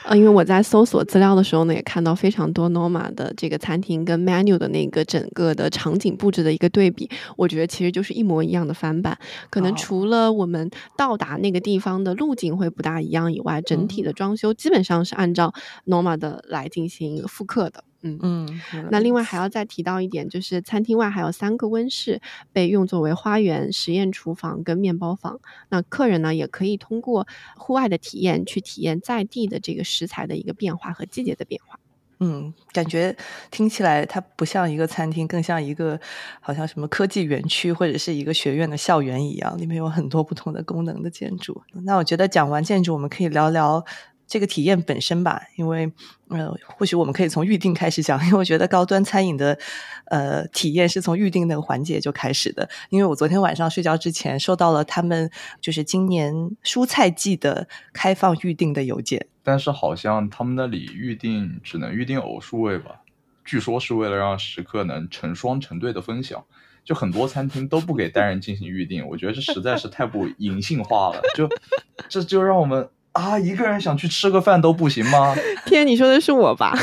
B: 呃，因为我在搜索资料的时候呢，也看到非常多 Norma 的这个餐厅跟 menu 的那个整个的场景布置的一个对比，我觉得其实就是一模一样的翻版。可能
A: 哦
B: 除了我们到达那个地方的路径会不大一样以外，整体
A: 嗯
B: 的装修基本上是按照 Norma 的来进行复刻的。嗯
A: 嗯，
B: 那另外还要再提到一点，就是餐厅外还有三个温室被用作为花园、实验厨房跟面包房。那客人呢也可以通过户外的体验去体验在地的这个食材的一个变化和季节的变化。
A: 嗯，感觉听起来它不像一个餐厅，更像一个好像什么科技园区或者是一个学院的校园一样，里面有很多不同的功能的建筑。那我觉得讲完建筑，我们可以聊聊。这个体验本身吧，因为呃，或许我们可以从预定开始讲，因为我觉得高端餐饮的呃体验是从预定那个环节就开始的。因为我昨天晚上睡觉之前收到了他们就是今年蔬菜季的开放预定的邮件，
C: 但是好像他们那里预定只能预定偶数位吧？据说是为了让食客能成双成对的分享，就很多餐厅都不给单人进行预定，我觉得这实在是太不 人性化了，就这就让我们。啊，一个人想去吃个饭都不行吗？
B: 天，你说的是我吧？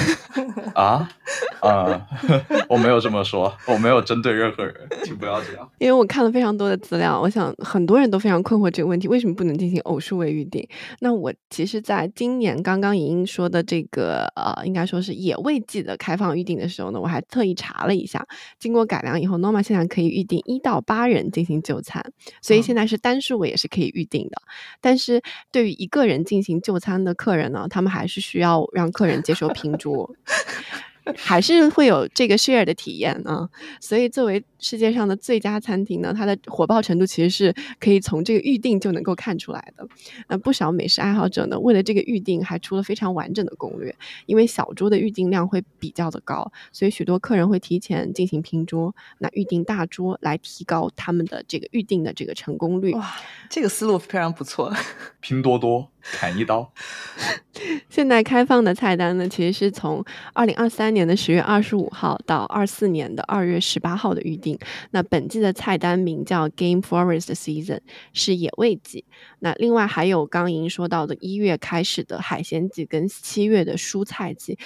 C: 啊 啊，我没有这么说，我没有针对任何人，请不要这样。
B: 因为我看了非常多的资料，我想很多人都非常困惑这个问题：为什么不能进行偶数位预定？那我其实在今年刚刚莹莹说的这个呃，应该说是野味季的开放预定的时候呢，我还特意查了一下，经过改良以后，Norma 现在可以预定一到八人进行就餐，所以现在是单数位也是可以预定的。但是对于一个人进行就餐的客人呢，他们还是需要让客人接受拼桌。还是会有这个 share 的体验啊，所以作为世界上的最佳餐厅呢，它的火爆程度其实是可以从这个预定就能够看出来的。那不少美食爱好者呢，为了这个预定还出了非常完整的攻略，因为小桌的预定量会比较的高，所以许多客人会提前进行拼桌，那预定大桌来提高他们的这个预定的这个成功率。
A: 哇，这个思路非常不错。
C: 拼多多砍一刀。
B: 现在开放的菜单呢，其实是从二零二三年的十月二十五号到二四年的二月十八号的预定。那本季的菜单名叫 Game Forest Season，是野味季。那另外还有刚莹说到的一月开始的海鲜季跟七月的蔬菜季。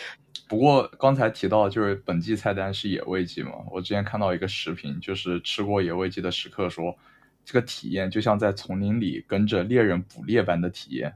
C: 不过刚才提到就是本季菜单是野味季嘛，我之前看到一个视频，就是吃过野味季的食客说，这个体验就像在丛林里跟着猎人捕猎般的体验。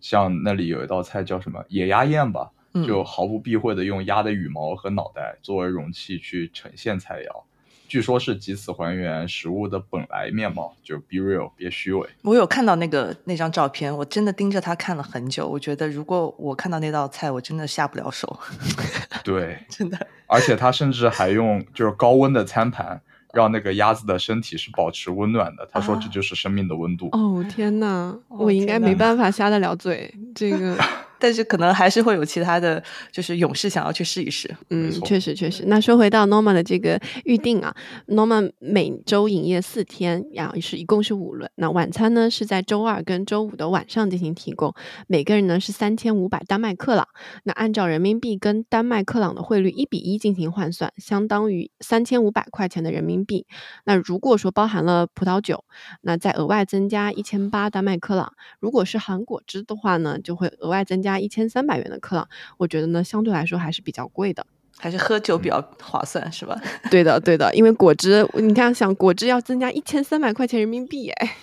C: 像那里有一道菜叫什么野鸭宴吧，就毫不避讳的用鸭的羽毛和脑袋作为容器去呈现菜肴，据说是以此还原食物的本来面貌，就 be real，别虚伪。
A: 我有看到那个那张照片，我真的盯着它看了很久。我觉得如果我看到那道菜，我真的下不了手。
C: 对，
A: 真的。
C: 而且他甚至还用就是高温的餐盘。让那个鸭子的身体是保持温暖的。他说：“这就是生命的温度。”
B: 哦天哪，我应该没办法下得了嘴。这个。
A: 但是可能还是会有其他的就是勇士想要去试一试。
B: 嗯，确实确实。那说回到 Norma 的这个预定啊，Norma 每周营业四天，然后是一共是五轮。那晚餐呢是在周二跟周五的晚上进行提供，每个人呢是三千五百丹麦克朗。那按照人民币跟丹麦克朗的汇率一比一进行换算，相当于三千五百块钱的人民币。那如果说包含了葡萄酒，那再额外增加一千八丹麦克朗。如果是含果汁的话呢，就会额外增加。加一千三百元的克朗，我觉得呢相对来说还是比较贵的，
A: 还是喝酒比较划算，是吧？
B: 对的，对的，因为果汁，你看，想果汁要增加一千三百块钱人民币，哎，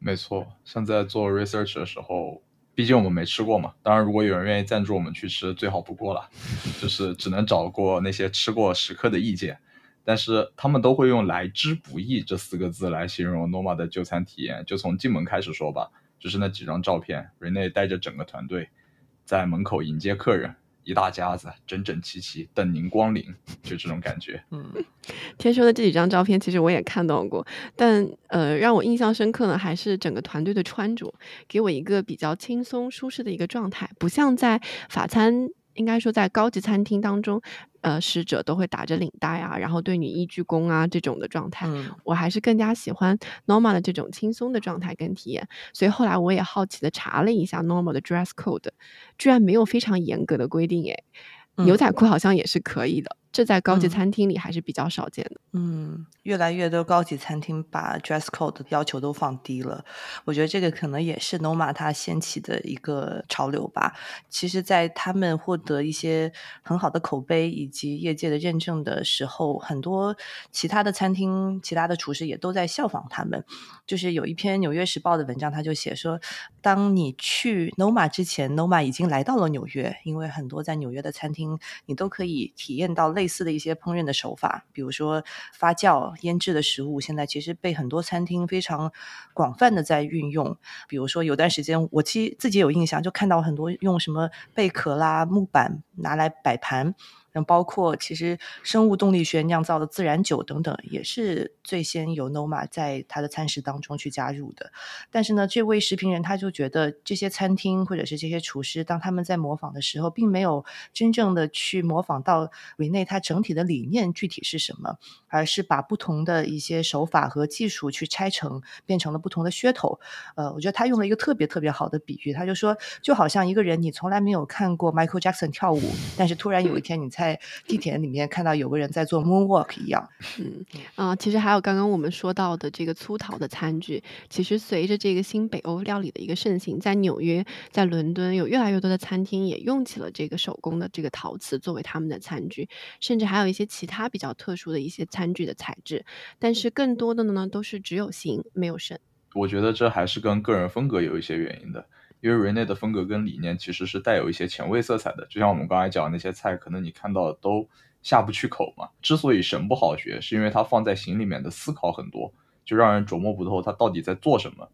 C: 没错。像在做 research 的时候，毕竟我们没吃过嘛，当然如果有人愿意赞助我们去吃，最好不过了。就是只能找过那些吃过食客的意见，但是他们都会用“来之不易”这四个字来形容 Norma 的就餐体验。就从进门开始说吧。就是那几张照片，Rene 带着整个团队在门口迎接客人，一大家子整整齐齐等您光临，就这种感觉。
B: 嗯，天说的这几张照片其实我也看到过，但呃，让我印象深刻的还是整个团队的穿着，给我一个比较轻松舒适的一个状态，不像在法餐。应该说，在高级餐厅当中，呃，侍者都会打着领带啊，然后对你一鞠躬啊这种的状态，我还是更加喜欢 Norma 的这种轻松的状态跟体验。所以后来我也好奇的查了一下 Norma 的 dress code，居然没有非常严格的规定，诶，牛仔裤好像也是可以的。这在高级
A: 嗯
B: 餐厅里还是比较少见的。
A: 嗯，越来越多高级餐厅把 dress code 的要求都放低了，我觉得这个可能也是 Noma 它掀起的一个潮流吧。其实，在他们获得一些很好的口碑以及业界的认证的时候，很多其他的餐厅、其他的厨师也都在效仿他们。就是有一篇《纽约时报》的文章，他就写说，当你去 Noma 之前，Noma 已经来到了纽约，因为很多在纽约的餐厅，你都可以体验到类类似的一些烹饪的手法，比如说发酵、腌制的食物，现在其实被很多餐厅非常广泛的在运用。比如说有段时间，我其实自己有印象，就看到很多用什么贝壳啦、木板拿来摆盘。那，包括其实生物动力学酿造的自然酒等等，也是最先由 Noma 在他的餐食当中去加入的。但是呢，这位食评人他就觉得这些餐厅或者是这些厨师，当他们在模仿的时候，并没有真正的去模仿到 Rene 它整体的理念具体是什么，而是把不同的一些手法和技术去拆成，变成了不同的噱头。呃，我觉得他用了一个特别特别好的比喻，他就说，就好像一个人你从来没有看过 Michael Jackson 跳舞，但是突然有一天你在地铁里面看到有个人在做 moonwalk 一样。
B: 嗯啊、其实还有刚刚我们说到的这个粗陶的餐具，其实随着这个新北欧料理的一个盛行，在纽约、在伦敦有越来越多的餐厅也用起了这个手工的这个陶瓷作为他们的餐具，甚至还有一些其他比较特殊的一些餐具的材质，但是更多的呢都是只有形没有神。
C: 我觉得这还是跟个人风格有一些原因的，因为 Rene 的风格跟理念其实是带有一些前卫色彩的，就像我们刚才讲的那些菜，可能你看到都下不去口嘛。之所以神不好学，是因为它放在形里面的思考很多，就让人琢磨不透他到底在做什么。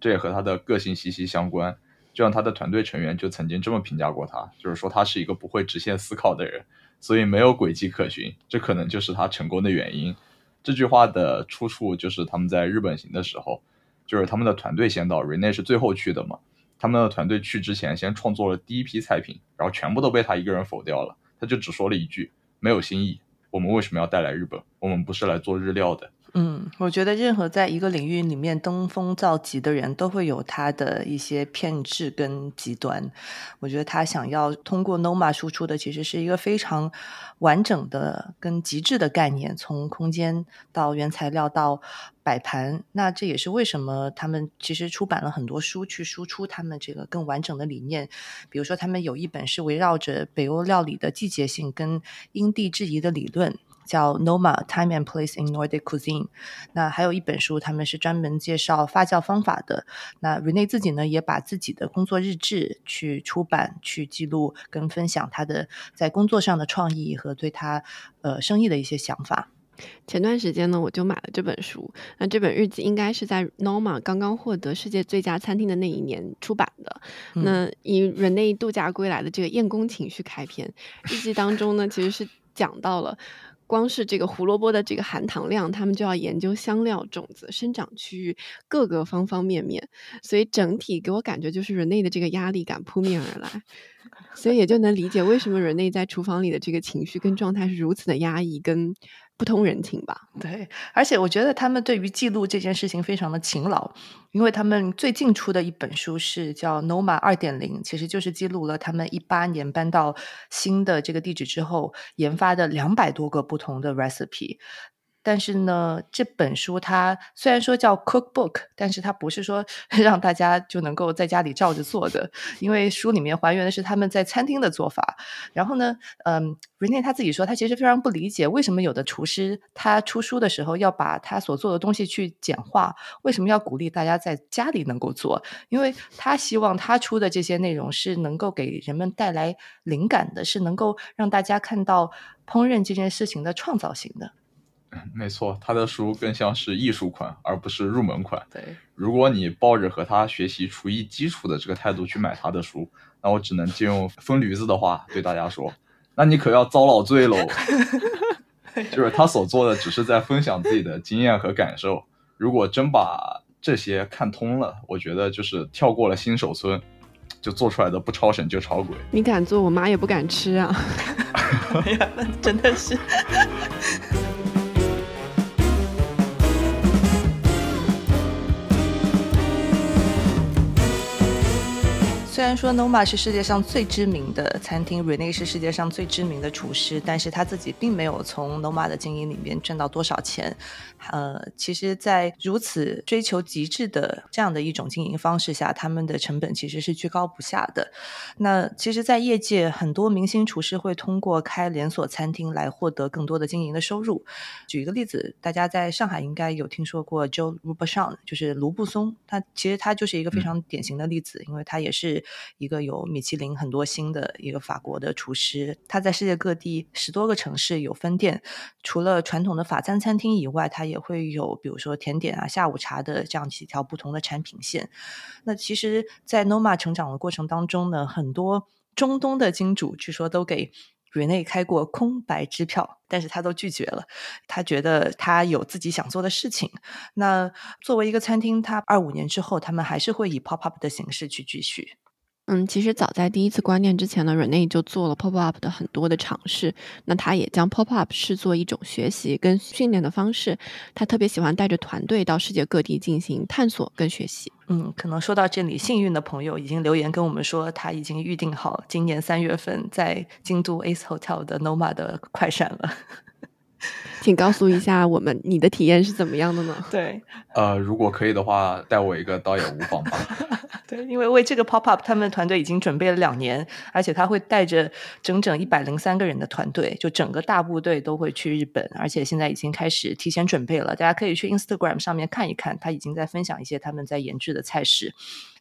C: 这也和他的个性息息相关。就像他的团队成员就曾经这么评价过他，就是说他是一个不会直线思考的人，所以没有轨迹可循，这可能就是他成功的原因。这句话的出处就是他们在日本行的时候，就是他们的团队先到，Rene 是最后去的嘛。他们的团队去之前先创作了第一批菜品，然后全部都被他一个人否掉了。他就只说了一句：“没有新意。我们为什么要带来日本？我们不是来做日料的。”
A: 嗯，我觉得任何在一个领域里面登峰造极的人，都会有他的一些偏执跟极端。我觉得他想要通过 Noma 输出的，其实是一个非常完整的跟极致的概念，从空间到原材料到摆盘。那这也是为什么他们其实出版了很多书去输出他们这个更完整的理念。比如说，他们有一本是围绕着北欧料理的季节性跟因地制宜的理论。叫 Noma Time and Place in Nordic Cuisine。那还有一本书，他们是专门介绍发酵方法的。那 Rene 自己呢，也把自己的工作日志去出版，去记录跟分享他的在工作上的创意和对他呃生意的一些想法。
B: 前段时间呢，我就买了这本书。那这本日记应该是在 Norma 刚刚获得世界最佳餐厅的那一年出版的。
A: 嗯
B: 那以 Rene 度假归来的这个厌工情绪开篇，日记当中呢，其实是讲到了。光是这个胡萝卜的这个含糖量，他们就要研究香料、种子、生长区域各个方方面面，所以整体给我感觉就是 Rene 的这个压力感扑面而来，所以也就能理解为什么 Rene 在厨房里的这个情绪跟状态是如此的压抑跟不通人情吧。
A: 对，而且我觉得他们对于记录这件事情非常的勤劳，因为他们最近出的一本书是叫《Noma 二点零》，其实就是记录了他们一八年搬到新的这个地址之后研发的两百多个不同的 recipe。但是呢，这本书它虽然说叫 cookbook，但是它不是说 让大家就能够在家里照着做的，因为书里面还原的是他们在餐厅的做法。然后呢，嗯，Rene 他自己说，他其实非常不理解为什么有的厨师他出书的时候要把他所做的东西去简化，为什么要鼓励大家在家里能够做？因为他希望他出的这些内容是能够给人们带来灵感的，是能够让大家看到烹饪这件事情的创造性的。
C: 没错，他的书更像是艺术款，而不是入门款。
A: 对，
C: 如果你抱着和他学习厨艺基础的这个态度去买他的书，那我只能借用疯驴子的话对大家说：那你可要遭老罪喽！就是他所做的只是在分享自己的经验和感受。如果真把这些看通了，我觉得就是跳过了新手村，就做出来的不超神就超鬼。
B: 你敢做，我妈也不敢吃啊。
A: 哎呀，那真的是。虽然说 Noma 是世界上最知名的餐厅，Rene 是世界上最知名的厨师，但是他自己并没有从 Noma 的经营里面赚到多少钱。呃，其实，在如此追求极致的这样的一种经营方式下，他们的成本其实是居高不下的。那其实，在业界，很多明星厨师会通过开连锁餐厅来获得更多的经营的收入。举一个例子，大家在上海应该有听说过 Joe r u b e r s h a n 就是卢布松，他其实他就是一个非常典型的例子，因为他也是一个有米其林很多星的一个法国的厨师。他在世界各地十多个城市有分店，除了传统的法餐餐厅以外，他也会有，比如说甜点啊、下午茶的这样几条不同的产品线。那其实，在 Noma 成长的过程当中呢，很多中东的金主据说都给 Rene 开过空白支票，但是他都拒绝了。他觉得他有自己想做的事情。那作为一个餐厅，他二五年之后，他们还是会以 pop up 的形式去继续。
B: 嗯，其实早在第一次关店之前呢，Rene 就做了 pop up 的很多的尝试。那他也将 pop up 视作一种学习跟训练的方式。他特别喜欢带着团队到世界各地进行探索跟学习。
A: 嗯，可能说到这里，幸运的朋友已经留言跟我们说，他已经预定好今年三月份在京都 Ace Hotel 的 Noma 的快闪了。
B: 请告诉一下我们，你的体验是怎么样的呢？
A: 对，
C: 呃，如果可以的话，带我一个倒也无妨吧。
A: 对，因为为这个 pop up，他们团队已经准备了两年，而且他会带着整整一百零三个人的团队，就整个大部队都会去日本，而且现在已经开始提前准备了。大家可以去 Instagram 上面看一看，他已经在分享一些他们在研制的菜式。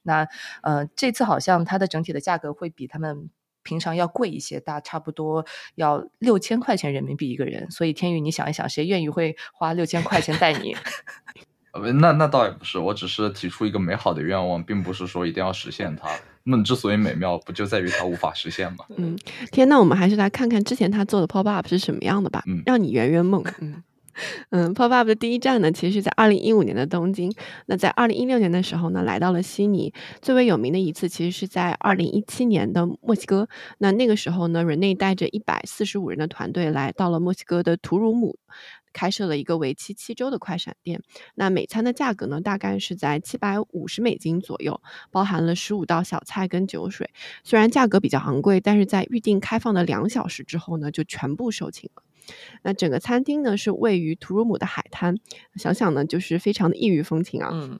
A: 那呃，这次好像它的整体的价格会比他们平常要贵一些，大差不多要六千块钱人民币一个人。所以天宇，你想一想，谁愿意会花六千块钱带你？
C: 那那倒也不是，我只是提出一个美好的愿望，并不是说一定要实现它。梦之所以美妙，不就在于它无法实现吗？
B: 嗯，天，那我们还是来看看之前他做的 pop up 是什么样的吧，
C: 嗯，
B: 让你圆圆梦。嗯嗯，pop up 的第一站呢，其实是在二零一五年的东京。那在二零一六年的时候呢，来到了悉尼。最为有名的一次，其实是在二零一七年的墨西哥。那那个时候呢，Rene 带着一百四十五人的团队来到了墨西哥的图鲁姆。开设了一个为期七周的快闪店，那每餐的价格呢，大概是在七百五十美金左右，包含了十五道小菜跟酒水。虽然价格比较昂贵，但是在预定开放的两小时之后呢，就全部售罄了。那整个餐厅呢，是位于图鲁姆的海滩，想想呢，就是非常的异域风情啊。
A: 嗯。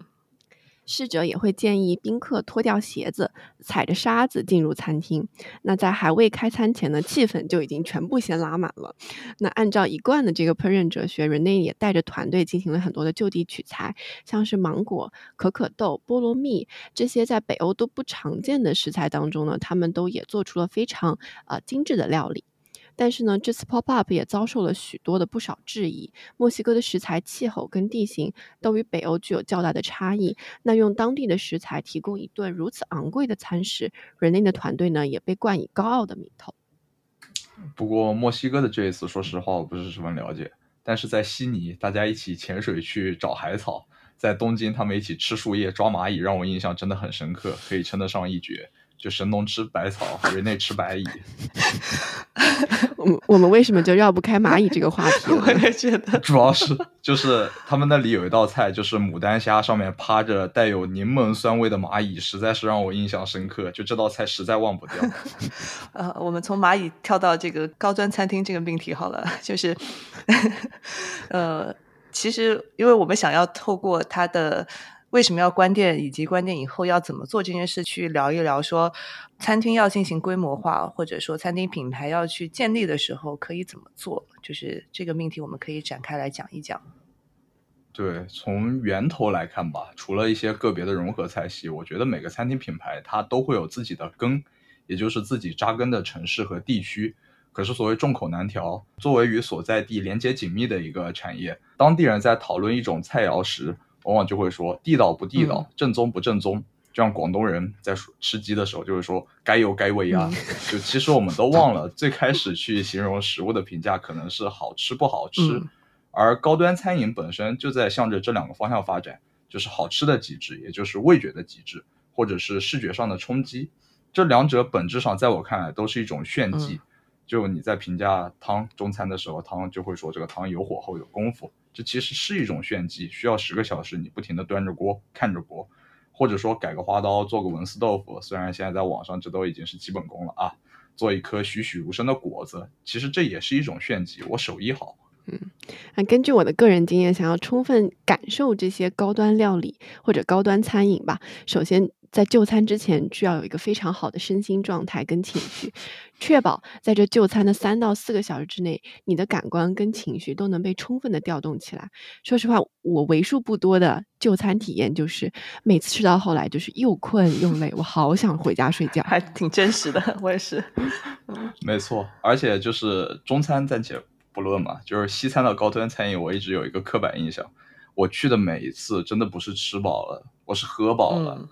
B: 侍者也会建议宾客脱掉鞋子，踩着沙子进入餐厅。那在还未开餐前呢，气氛就已经全部先拉满了。那按照一贯的这个烹饪哲学，Rene 也带着团队进行了很多的就地取材，像是芒果、可可豆、菠萝蜜这些在北欧都不常见的食材当中呢，他们都也做出了非常呃精致的料理。但是呢，这次 pop up 也遭受了许多的不少质疑。墨西哥的食材、气候跟地形都与北欧具有较大的差异。那用当地的食材提供一顿如此昂贵的餐食，Rene 的团队呢也被冠以高傲的名头。
C: 不过墨西哥的这一次，说实话我不是十分了解。但是在悉尼，大家一起潜水去找海草；在东京，他们一起吃树叶、抓蚂蚁，让我印象真的很深刻，可以称得上一绝。就神农吃百草，瑞内吃白蚁。
B: 我我们为什么就绕不开蚂蚁这个话题？
A: 我也觉得，
C: 主要是就是他们那里有一道菜，就是牡丹虾上面趴着带有柠檬酸味的蚂蚁，实在是让我印象深刻。就这道菜实在忘不掉。
A: 呃，我们从蚂蚁跳到这个高端餐厅这个命题好了，就是呃，其实因为我们想要透过它的。为什么要关店，以及关店以后要怎么做这件事，去聊一聊。说餐厅要进行规模化，或者说餐厅品牌要去建立的时候，可以怎么做？就是这个命题，我们可以展开来讲一讲。
C: 对，从源头来看吧，除了一些个别的融合菜系，我觉得每个餐厅品牌它都会有自己的根，也就是自己扎根的城市和地区。可是所谓众口难调，作为与所在地连接紧密的一个产业，当地人在讨论一种菜肴时，往往就会说地道不地道，正宗不正宗。就像广东人在说吃鸡的时候，就会说该油该味啊。就其实我们都忘了，最开始去形容食物的评价可能是好吃不好吃，而高端餐饮本身就在向着这两个方向发展，就是好吃的极致，也就是味觉的极致，或者是视觉上的冲击。这两者本质上在我看来都是一种炫技。就你在评价汤中餐的时候，汤就会说这个汤有火候有功夫。这其实是一种炫技，需要十个小时，你不停的端着锅看着锅，或者说改个花刀做个文思豆腐，虽然现在在网上这都已经是基本功了啊。做一颗栩栩如生的果子，其实这也是一种炫技。我手艺好。
B: 嗯，那根据我的个人经验，想要充分感受这些高端料理或者高端餐饮吧，首先在就餐之前需要有一个非常好的身心状态跟情绪，确保在这就餐的三到四个小时之内，你的感官跟情绪都能被充分的调动起来。说实话，我为数不多的就餐体验就是每次吃到后来就是又困又累，我好想回家睡觉，
A: 还挺真实的。我也是，
C: 没错，而且就是中餐暂且。不论嘛，就是西餐的高端餐饮，我一直有一个刻板印象。我去的每一次，真的不是吃饱了，我是喝饱了。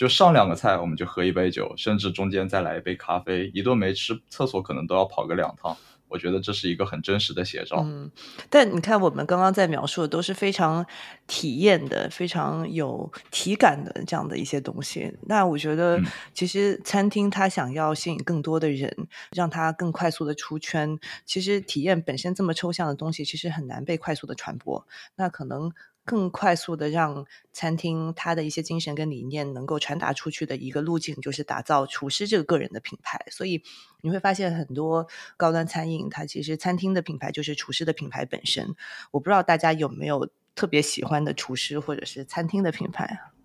C: 就上两个菜，我们就喝一杯酒，甚至中间再来一杯咖啡。一顿没吃，厕所可能都要跑个两趟。我觉得这是一个很真实的写照。
A: 嗯，但你看，我们刚刚在描述的都是非常体验的、非常有体感的这样的一些东西。那我觉得，其实餐厅它想要吸引更多的人，让它更快速的出圈。其实体验本身这么抽象的东西，其实很难被快速的传播。那可能。更快速的让餐厅它的一些精神跟理念能够传达出去的一个路径，就是打造厨师这个个人的品牌。所以你会发现很多高端餐饮，它其实餐厅的品牌就是厨师的品牌本身。我不知道大家有没有特别喜欢的厨师或者是餐厅的品牌啊？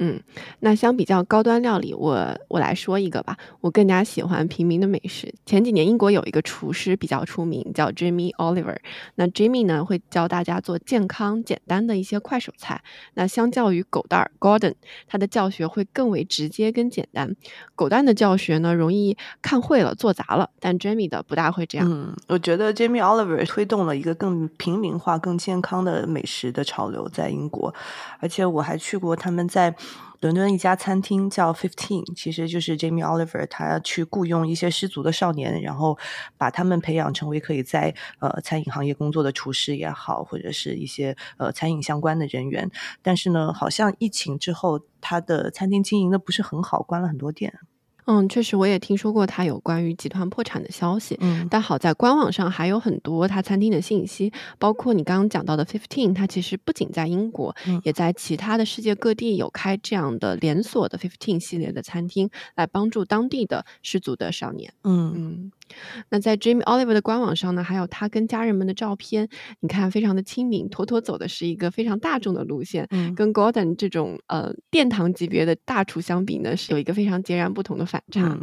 B: 嗯，那相比较高端料理，我我来说一个吧。我更加喜欢平民的美食。前几年英国有一个厨师比较出名，叫 Jamie Oliver。那 Jamie 呢会教大家做健康简单的一些快手菜。那相较于狗蛋儿 Gordon，他的教学会更为直接跟简单。狗蛋的教学呢容易看会了做砸了，但 Jamie 的不大会这样。
A: 嗯，我觉得 Jamie Oliver 推动了一个更平民化、更健康的美食的潮流在英国，而且我还去过他们在。伦敦一家餐厅叫 Fifteen，其实就是 Jamie Oliver 他去雇佣一些失足的少年，然后把他们培养成为可以在呃餐饮行业工作的厨师也好，或者是一些呃餐饮相关的人员。但是呢，好像疫情之后，他的餐厅经营的不是很好，关了很多店。
B: 嗯，确实，我也听说过他有关于集团破产的消息。
A: 嗯，
B: 但好在官网上还有很多他餐厅的信息，包括你刚刚讲到的 Fifteen，它其实不仅在英国，也在其他的世界各地有开这样的连锁的 Fifteen 系列的餐厅，来帮助当地的失足的少年。
A: 嗯嗯。
B: 那在 Jamie Oliver 的官网上呢，还有他跟家人们的照片，你看非常的亲民，妥妥走的是一个非常大众的路线。
A: 嗯，
B: 跟 Gordon 这种呃殿堂级别的大厨相比呢，是有一个非常截然不同的反差。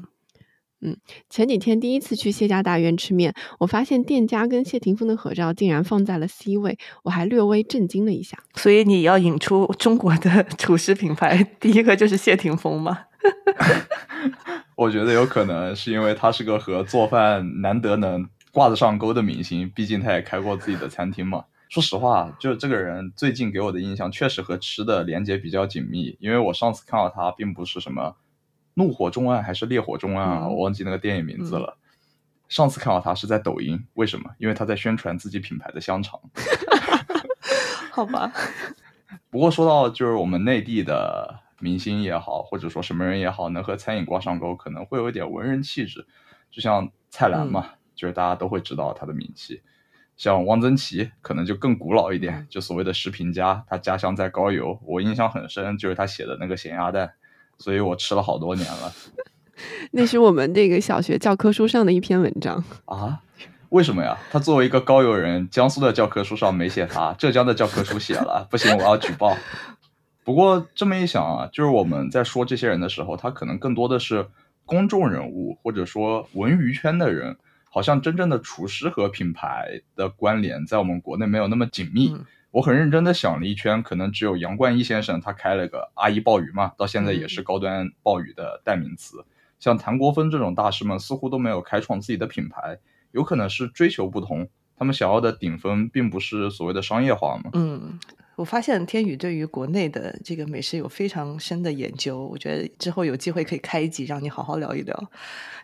B: 嗯，前几天第一次去谢家大院吃面，我发现店家跟谢霆锋的合照竟然放在了 C 位，我还略微震惊了一下。
A: 所以你要引出中国的 厨师品牌，第一个就是谢霆锋吗？
C: 我觉得有可能是因为他是个和做饭难得能挂得上钩的明星，毕竟他也开过自己的餐厅嘛。说实话，就这个人最近给我的印象确实和吃的连接比较紧密，因为我上次看到他并不是什么。怒火中案还是烈火中案啊？我忘记那个电影名字了。上次看到他是在抖音，为什么？因为他在宣传自己品牌的香肠。
A: 好吧。
C: 不过说到就是我们内地的明星也好，或者说什么人也好，能和餐饮挂上钩，可能会有一点文人气质。就像蔡澜嘛，就是大家都会知道他的名气。像汪曾祺可能就更古老一点，就所谓的食评家，他家乡在高邮，我印象很深，就是他写的那个咸鸭蛋。所以我吃了好多年了，
B: 那是我们这个小学教科书上的一篇文章
C: 啊？为什么呀？他作为一个高邮人，江苏的教科书上没写他，浙江的教科书写了，不行，我要举报。不过这么一想啊，就是我们在说这些人的时候，他可能更多的是公众人物，或者说文娱圈的人，好像真正的厨师和品牌的关联，在我们国内没有那么紧密。我很认真的想了一圈，可能只有杨冠一先生他开了个阿姨鲍鱼嘛，到现在也是高端鲍鱼的代名词。像谭国峰这种大师们似乎都没有开创自己的品牌，有可能是追求不同，他们想要的顶峰并不是所谓的商业化嘛。
A: 嗯。我发现天宇对于国内的这个美食有非常深的研究，我觉得之后有机会可以开一集让你好好聊一聊。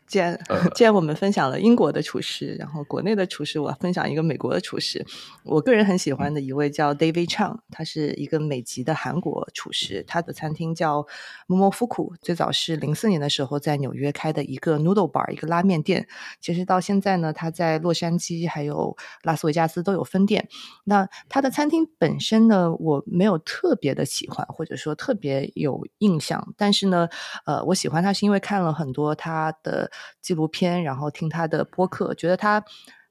A: 既然既然我们分享了英国的厨师，然后国内的厨师，我分享一个美国的厨师。我个人很喜欢的一位叫 David Chang，他是一个美籍的韩国厨师，他的餐厅叫 Momo Fuku，最早是零四年的时候在纽约开的一个 noodle bar，一个拉面店。其实到现在呢，他在洛杉矶还有拉斯维加斯都有分店。那他的餐厅本身呢？我没有特别的喜欢，或者说特别有印象。但是呢，呃，我喜欢他是因为看了很多他的纪录片，然后听他的播客，觉得他。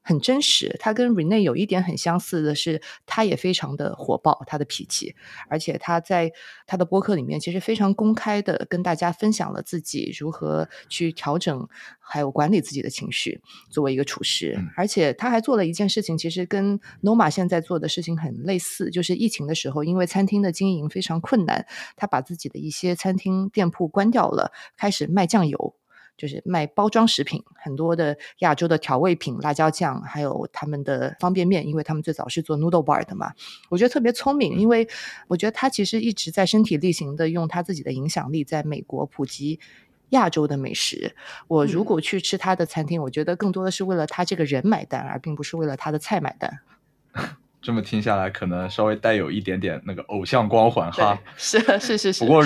A: 很真实，他跟 Rene 有一点很相似的是，他也非常的火爆，他的脾气，而且他在他的播客里面其实非常公开的跟大家分享了自己如何去调整还有管理自己的情绪，作为一个厨师，而且他还做了一件事情，其实跟 Noma 现在做的事情很类似，就是疫情的时候，因为餐厅的经营非常困难，他把自己的一些餐厅店铺关掉了，开始卖酱油。就是卖包装食品，很多的亚洲的调味品、辣椒酱，还有他们的方便面，因为他们最早是做 noodle bar 的嘛。我觉得特别聪明，因为我觉得他其实一直在身体力行的用他自己的影响力，在美国普及亚洲的美食。我如果去吃他的餐厅，我觉得更多的是为了他这个人买单，而并不是为了他的菜买单。
C: 这么听下来，可能稍微带有一点点那个偶像光环哈。
A: 是是是是。
C: 不过，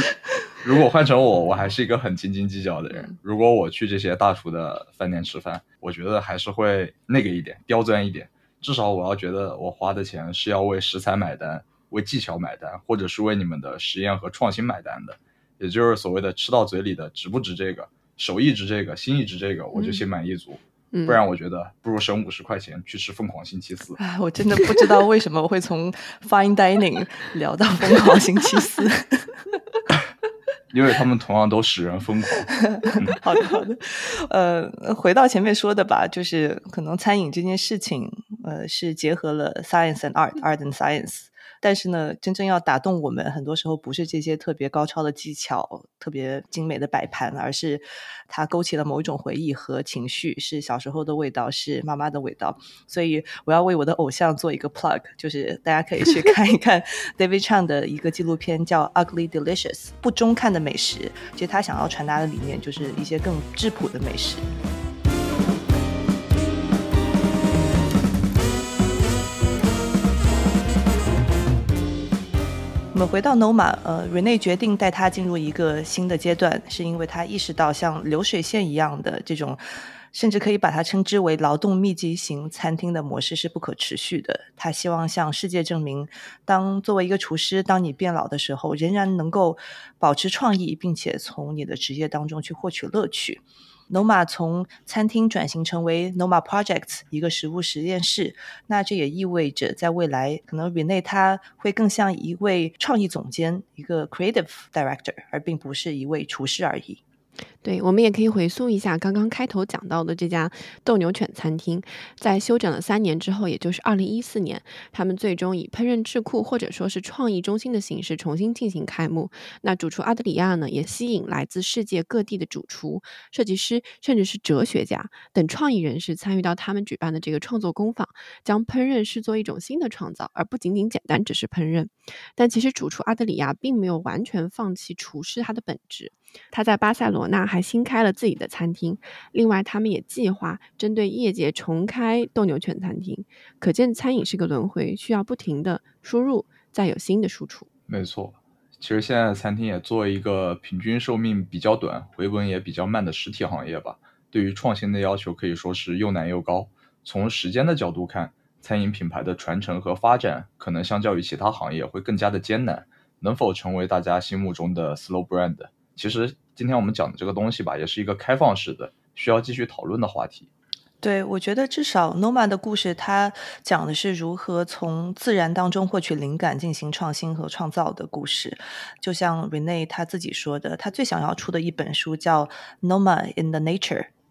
C: 如果换成我，我还是一个很斤斤计较的人。如果我去这些大厨的饭店吃饭，我觉得还是会那个一点，刁钻一点。至少我要觉得我花的钱是要为食材买单，为技巧买单，或者是为你们的实验和创新买单的。也就是所谓的吃到嘴里的值不值这个，手艺值这个，心意值这个，我就心满意足。不然我觉得不如省五十块钱去吃疯狂星期四。
A: 哎，我真的不知道为什么会从 fine dining 聊到疯狂星期四，
C: 因为他们同样都使人疯狂。
A: 好的，好的。呃，回到前面说的吧，就是可能餐饮这件事情，呃，是结合了 science and art，art and science。但是呢，真正要打动我们，很多时候不是这些特别高超的技巧、特别精美的摆盘，而是它勾起了某一种回忆和情绪，是小时候的味道，是妈妈的味道。所以我要为我的偶像做一个 plug，就是大家可以去 看一看 David Chang 的一个纪录片，叫《Ugly Delicious》，不中看的美食。其实他想要传达的理念，就是一些更质朴的美食。我们回到 Noma，呃，Rene 决定带他进入一个新的阶段，是因为他意识到像流水线一样的这种，甚至可以把它称之为劳动密集型餐厅的模式是不可持续的。他希望向世界证明，当作为一个厨师，当你变老的时候，仍然能够保持创意，并且从你的职业当中去获取乐趣。Noma 从餐厅转型成为 Noma Projects 一个食物实验室，那这也意味着在未来，可能 Rene 他会更像一位创意总监，一个 Creative Director，而并不是一位厨师而已。
B: 对，我们也可以回溯一下刚刚开头讲到的这家斗牛犬餐厅，在休整了三年之后，也就是二零一四年，他们最终以烹饪智库或者说是创意中心的形式重新进行开幕。那主厨阿德里亚呢，也吸引来自世界各地的主厨、设计师，甚至是哲学家等创意人士参与到他们举办的这个创作工坊，将烹饪视作一种新的创造，而不仅仅简单只是烹饪。但其实主厨阿德里亚并没有完全放弃厨师他的本质。他在巴塞罗那还新开了自己的餐厅，另外他们也计划针对业界重开斗牛犬餐厅。可见餐饮是个轮回，需要不停的输入，再有新的输出。
C: 没错，其实现在的餐厅也作为一个平均寿命比较短、回本也比较慢的实体行业吧，对于创新的要求可以说是又难又高。从时间的角度看，餐饮品牌的传承和发展可能相较于其他行业会更加的艰难。能否成为大家心目中的 slow brand？其实今天我们讲的这个东西吧，也是一个开放式的、需要继续讨论的话题。
A: 对，我觉得至少 Noma 的故事，它讲的是如何从自然当中获取灵感，进行创新和创造的故事。就像 Rene 他自己说的，他最想要出的一本书叫《Noma in the Nature》，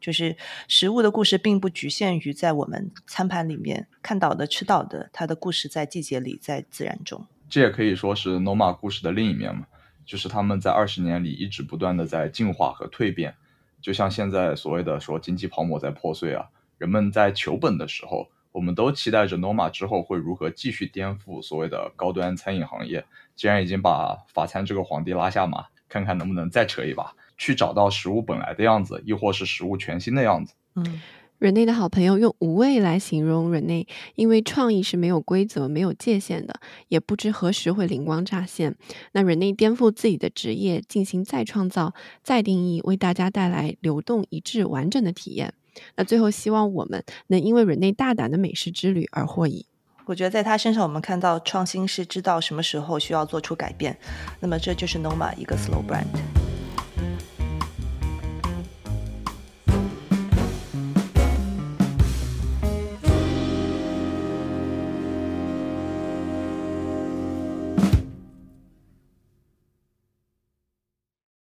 A: 就是食物的故事并不局限于在我们餐盘里面看到的、吃到的，它的故事在季节里，在自然中。
C: 这也可以说是 Noma 故事的另一面嘛。就是他们在二十年里一直不断的在进化和蜕变，就像现在所谓的说经济泡沫在破碎啊，人们在求本的时候，我们都期待着 Noma 之后会如何继续颠覆所谓的高端餐饮行业。既然已经把法餐这个皇帝拉下马，看看能不能再扯一把，去找到食物本来的样子，亦或是食物全新的样子。
B: 嗯。Rene 的好朋友用无畏来形容 Rene，因为创意是没有规则、没有界限的，也不知何时会灵光乍现。那 Rene 颠覆自己的职业，进行再创造、再定义，为大家带来流动、一致、完整的体验。那最后，希望我们能因为 Rene 大胆的美食之旅而获益。
A: 我觉得在他身上，我们看到创新是知道什么时候需要做出改变。那么这就是 Noma 一个 slow brand。